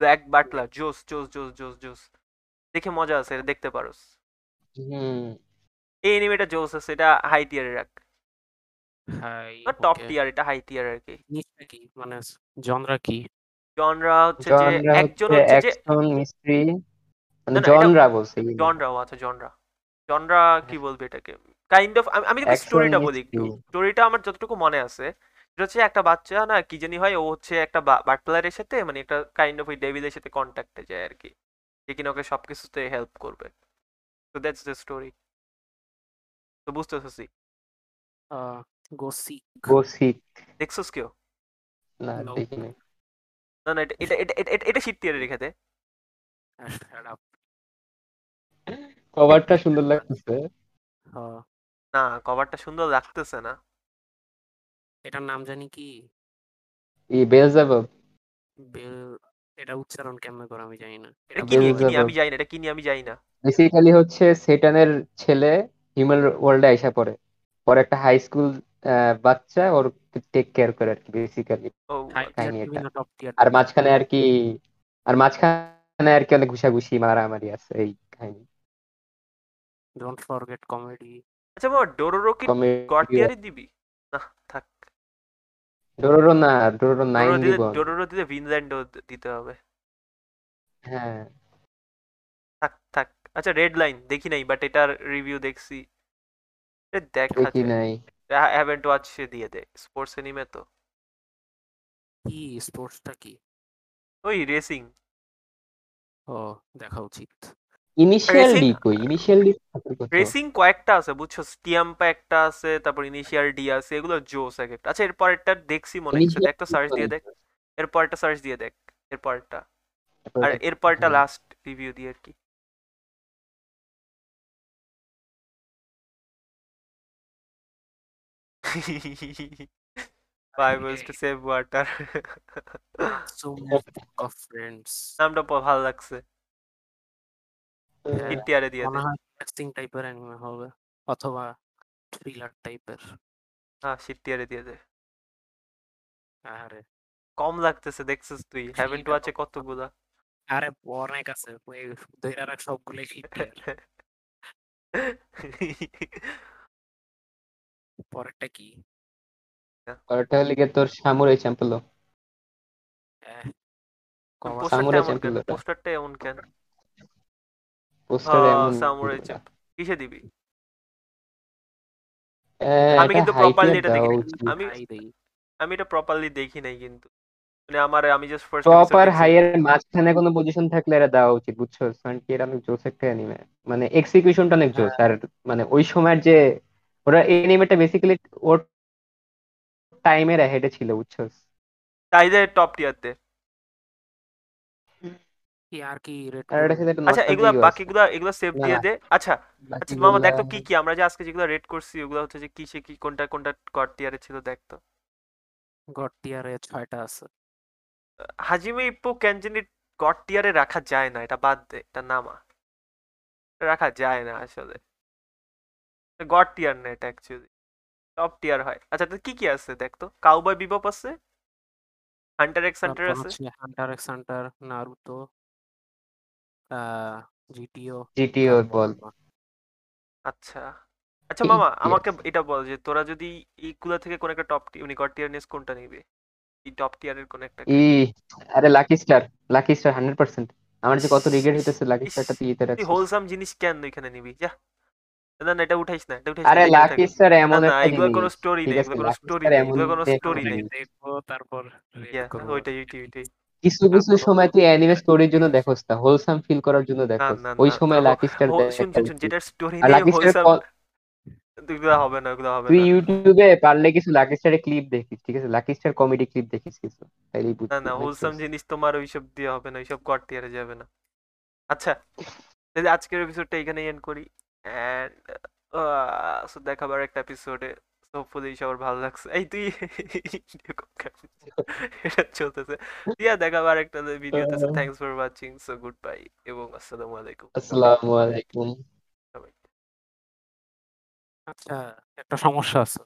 ব্ল্যাক বাটলার জোস জোস জোস জোস জোস। দেখে মজা আছে দেখতে পারোস হুম। এই এনিমেটা জোস আছে এটা হাই টিয়ারে রাখ হাই টপ টিয়ার এটা হাই টিয়ার আর কি। নিচটা কি? মানে জনরা কি? জনরা হচ্ছে যে একজন হচ্ছে যে অ্যাকশন মিস্ট্রি মানে এটা- জনরা বলছে। জনরা আচ্ছা জনরা জনরা কি বলবে এটাকে? কাইন্ড অফ আমি যদি Action স্টোরিটা বলি একটু। স্টোরিটা আমার যতটুকু মনে আছে সেটা হচ্ছে একটা বাচ্চা না কি জানি হয় ও হচ্ছে একটা বাটলারের সাথে মানে একটা কাইন্ড অফ ওই ডেভিলের সাথে কন্ট্যাক্টে যায় আর কি। যে কিনা ওকে সবকিছুতে হেল্প করবে। তো দ্যাটস দ্য স্টোরি তো বুঝতেছি গোসি গোসিক দেখছোস কেউ না দেখিনি না না এটা এটা এটা এটা- শীত টিয়ারে রেখে দে কভারটা সুন্দর লাগতেছে। না কভারটা সুন্দর লাগতেছে না। এটার নাম জানি কি? এই বেলজেবব বেল এটা উচ্চারণ কেমন করে আমি জানি না। এটা কি. আমি জানি না এটা কি নিয়ে আমি জানি না। বেসিক্যালি হচ্ছে সেটানের ছেলে হিউম্যান ওয়ার্ল্ডে আইসা পড়ে। পরে একটা হাই স্কুল বাচ্চা ওর টেক কেয়ার করে আর কি বেসিক্যালি কাহিনী এটা। আর মাঝখানে আর কি আর মাঝখানে আর কি অনেক ঘুষাঘুষি মারামারি আছে এই কাহিনী। ডোন্ট ফরগেট কমেডি আচ্ছা বাবা ডোরোরো কি গড কমেডি টিয়ারে দিবি? না থাক। ডোরোরো না ডোরোরো নাইন দিব। ডোরোরো দিলে ভিনল্যান্ডও দিতে হবে। হ্যাঁ। থাক থাক। আচ্ছা রেড লাইন দেখি নাই বাট এটার রিভিউ দেখছি। এ দেখা দেখি নাই। হ্যাভেন্ট ওয়াচ দিয়ে দে স্পোর্টস এনিমে তো। কি স্পোর্টসটা কি? ওই রেসিং ও দেখা উচিত। ইনিশিয়াল ডি কই ইনিশিয়াল ডি রেসিং কয়েকটা আছে বুঝছ? স্টিয়াম্পা একটা আছে তারপর ইনিশিয়াল ডি আছে এগুলো জোস এক একটা। আচ্ছা এরপর একটা দেখছি মনে হচ্ছে দেখ তো সার্চ দিয়ে দেখ। এরপর একটা সার্চ দিয়ে দেখ এরপরটা আর এরপরটা লাস্ট রিভিউ দিয়ে আর কি। *laughs* Five ways to save water. So book of friends নামটা ভালো লাগছে ইতিহারে দিয়ে মনে দে হয় টেক্সটিং টাইপের অ্যানিমে হবে অথবা থ্রিলার টাইপের হ্যাঁ সিটিয়ারে দিয়ে দে আরে কম লাগতেছে দেখছিস তুই হ্যাভেন্ট এটা ওয়াচে কত? কতগুলা আরে অনেক আছে ওই দইরা রাখ সবগুলোই হিটের পরেরটা কি? হলে গিয়ে তোর সামুরাই চ্যাম্পেলো সামুরাই চ্যাম্পেল। পোস্টারটা এমন কেন? পোস্টারে এমন সামুরাই চ্যাম্প কিসে দিবি? আমি কিন্তু properly এটা দেখি নাই। আমি আমি এটা প্রপারলি দেখি নাই কিন্তু। মানে আমার আমি জাস্ট ফার্স্ট প্রপার হাইয়ের মাঝখানে কোনো পজিশন থাকলে এটা দেওয়া উচিত বুঝছ? কারণ কি এটা অনেক জোস একটা অ্যানিমে মানে এক্সিকিউশনটা অনেক জোস আর মানে ওই সময়ের যে ওরা এই অ্যানিমেটা বেসিক্যালি ওর টাইমের হেডে ছিল বুঝছ? তাইলে টপ টিয়ারতে কি আর কি আচ্ছা এগুলা বাকিগুলা এগুলা সেভ দিয়ে দে। আচ্ছা আচ্ছা মামা দেখ তো কি কি আমরা যে আজকে যেগুলো রেড করছি ওগুলো হচ্ছে যে কিসে কি কোনটা কোনটা গড টিয়ারে ছিল দেখ তো। গড টিয়ারে ছয়টা আছে। হাজিমে ইপ্পো ক্যানজিনি গড টিয়ারে রাখা যায় না এটা বাদ দে এটা নামা। রাখা যায় না আসলে। গড টিয়ার না এটা অ্যাকচুয়ালি টপ টিয়ার হয়। আচ্ছা তো কি কি আছে দেখ তো? কাউবয় বিবপ আছে? হান্টার এক্স হান্টার আছে? Hunter X hunter Naruto GTO GTO বল। আচ্ছা। আচ্ছা মামা *laughs* আমাকে এটা বল যে তোরা যদি এইগুলা থেকে কোন একটা টপ মানে গড টিয়ার নিস কোনটা নিবি? এই টপ টিয়ারের কোন একটা ই আরে lucky star lucky star hundred percent আমার যে কত রিগ্রেট হইতেছে লাকি স্টারটা তুই ইতে তুই হোলসাম জিনিস কেন এখানে নিবি? যা। না না এটা উঠাইস না এটা উঠাইস আরে লাকি স্টার এমন একটা এগুলো কোনো স্টোরি নেই এগুলো কোনো স্টোরি নেই এগুলো কোনো স্টোরি নেই দেখব তারপর react ওইটাই ওইটাই ওইটাই। কিছু কিছু সময় তুই অ্যানিমে স্টোরির জন্য দেখোস না হোলসাম ফিল করার জন্য দেখোস। ওই সময় লাকি স্টার হো- শুন শুন শুন স্টোরি নেই হোলসাম হবে না হবে তুই ইউটিউবে পারলে কিছু লাকি স্টারের ক্লিপ দেখিস ঠিক আছে? লাকি স্টার কমেডি ক্লিপ দেখিস কিছু তাইলেই না না হোলসাম জিনিস তোমার ওইসব দিয়ে হবে না ওইসব টিয়ারে যাবে না। আচ্ছা তাহলে আজকের এপিসোডটা এখানে এন্ড করি। এন্ড সো দেখাবার একটা এপিসোডে হোপফুলি সবার ভালো লাগছে। এই তুই এটা চলতেছে। ইয়া দেখাবার একটা ভিডিওতে আহ। Thanks for watching so goodbye এবং আসসালামু আলাইকুম। আসসালামু আলাইকুম। আচ্ছা একটা সমস্যা আছে।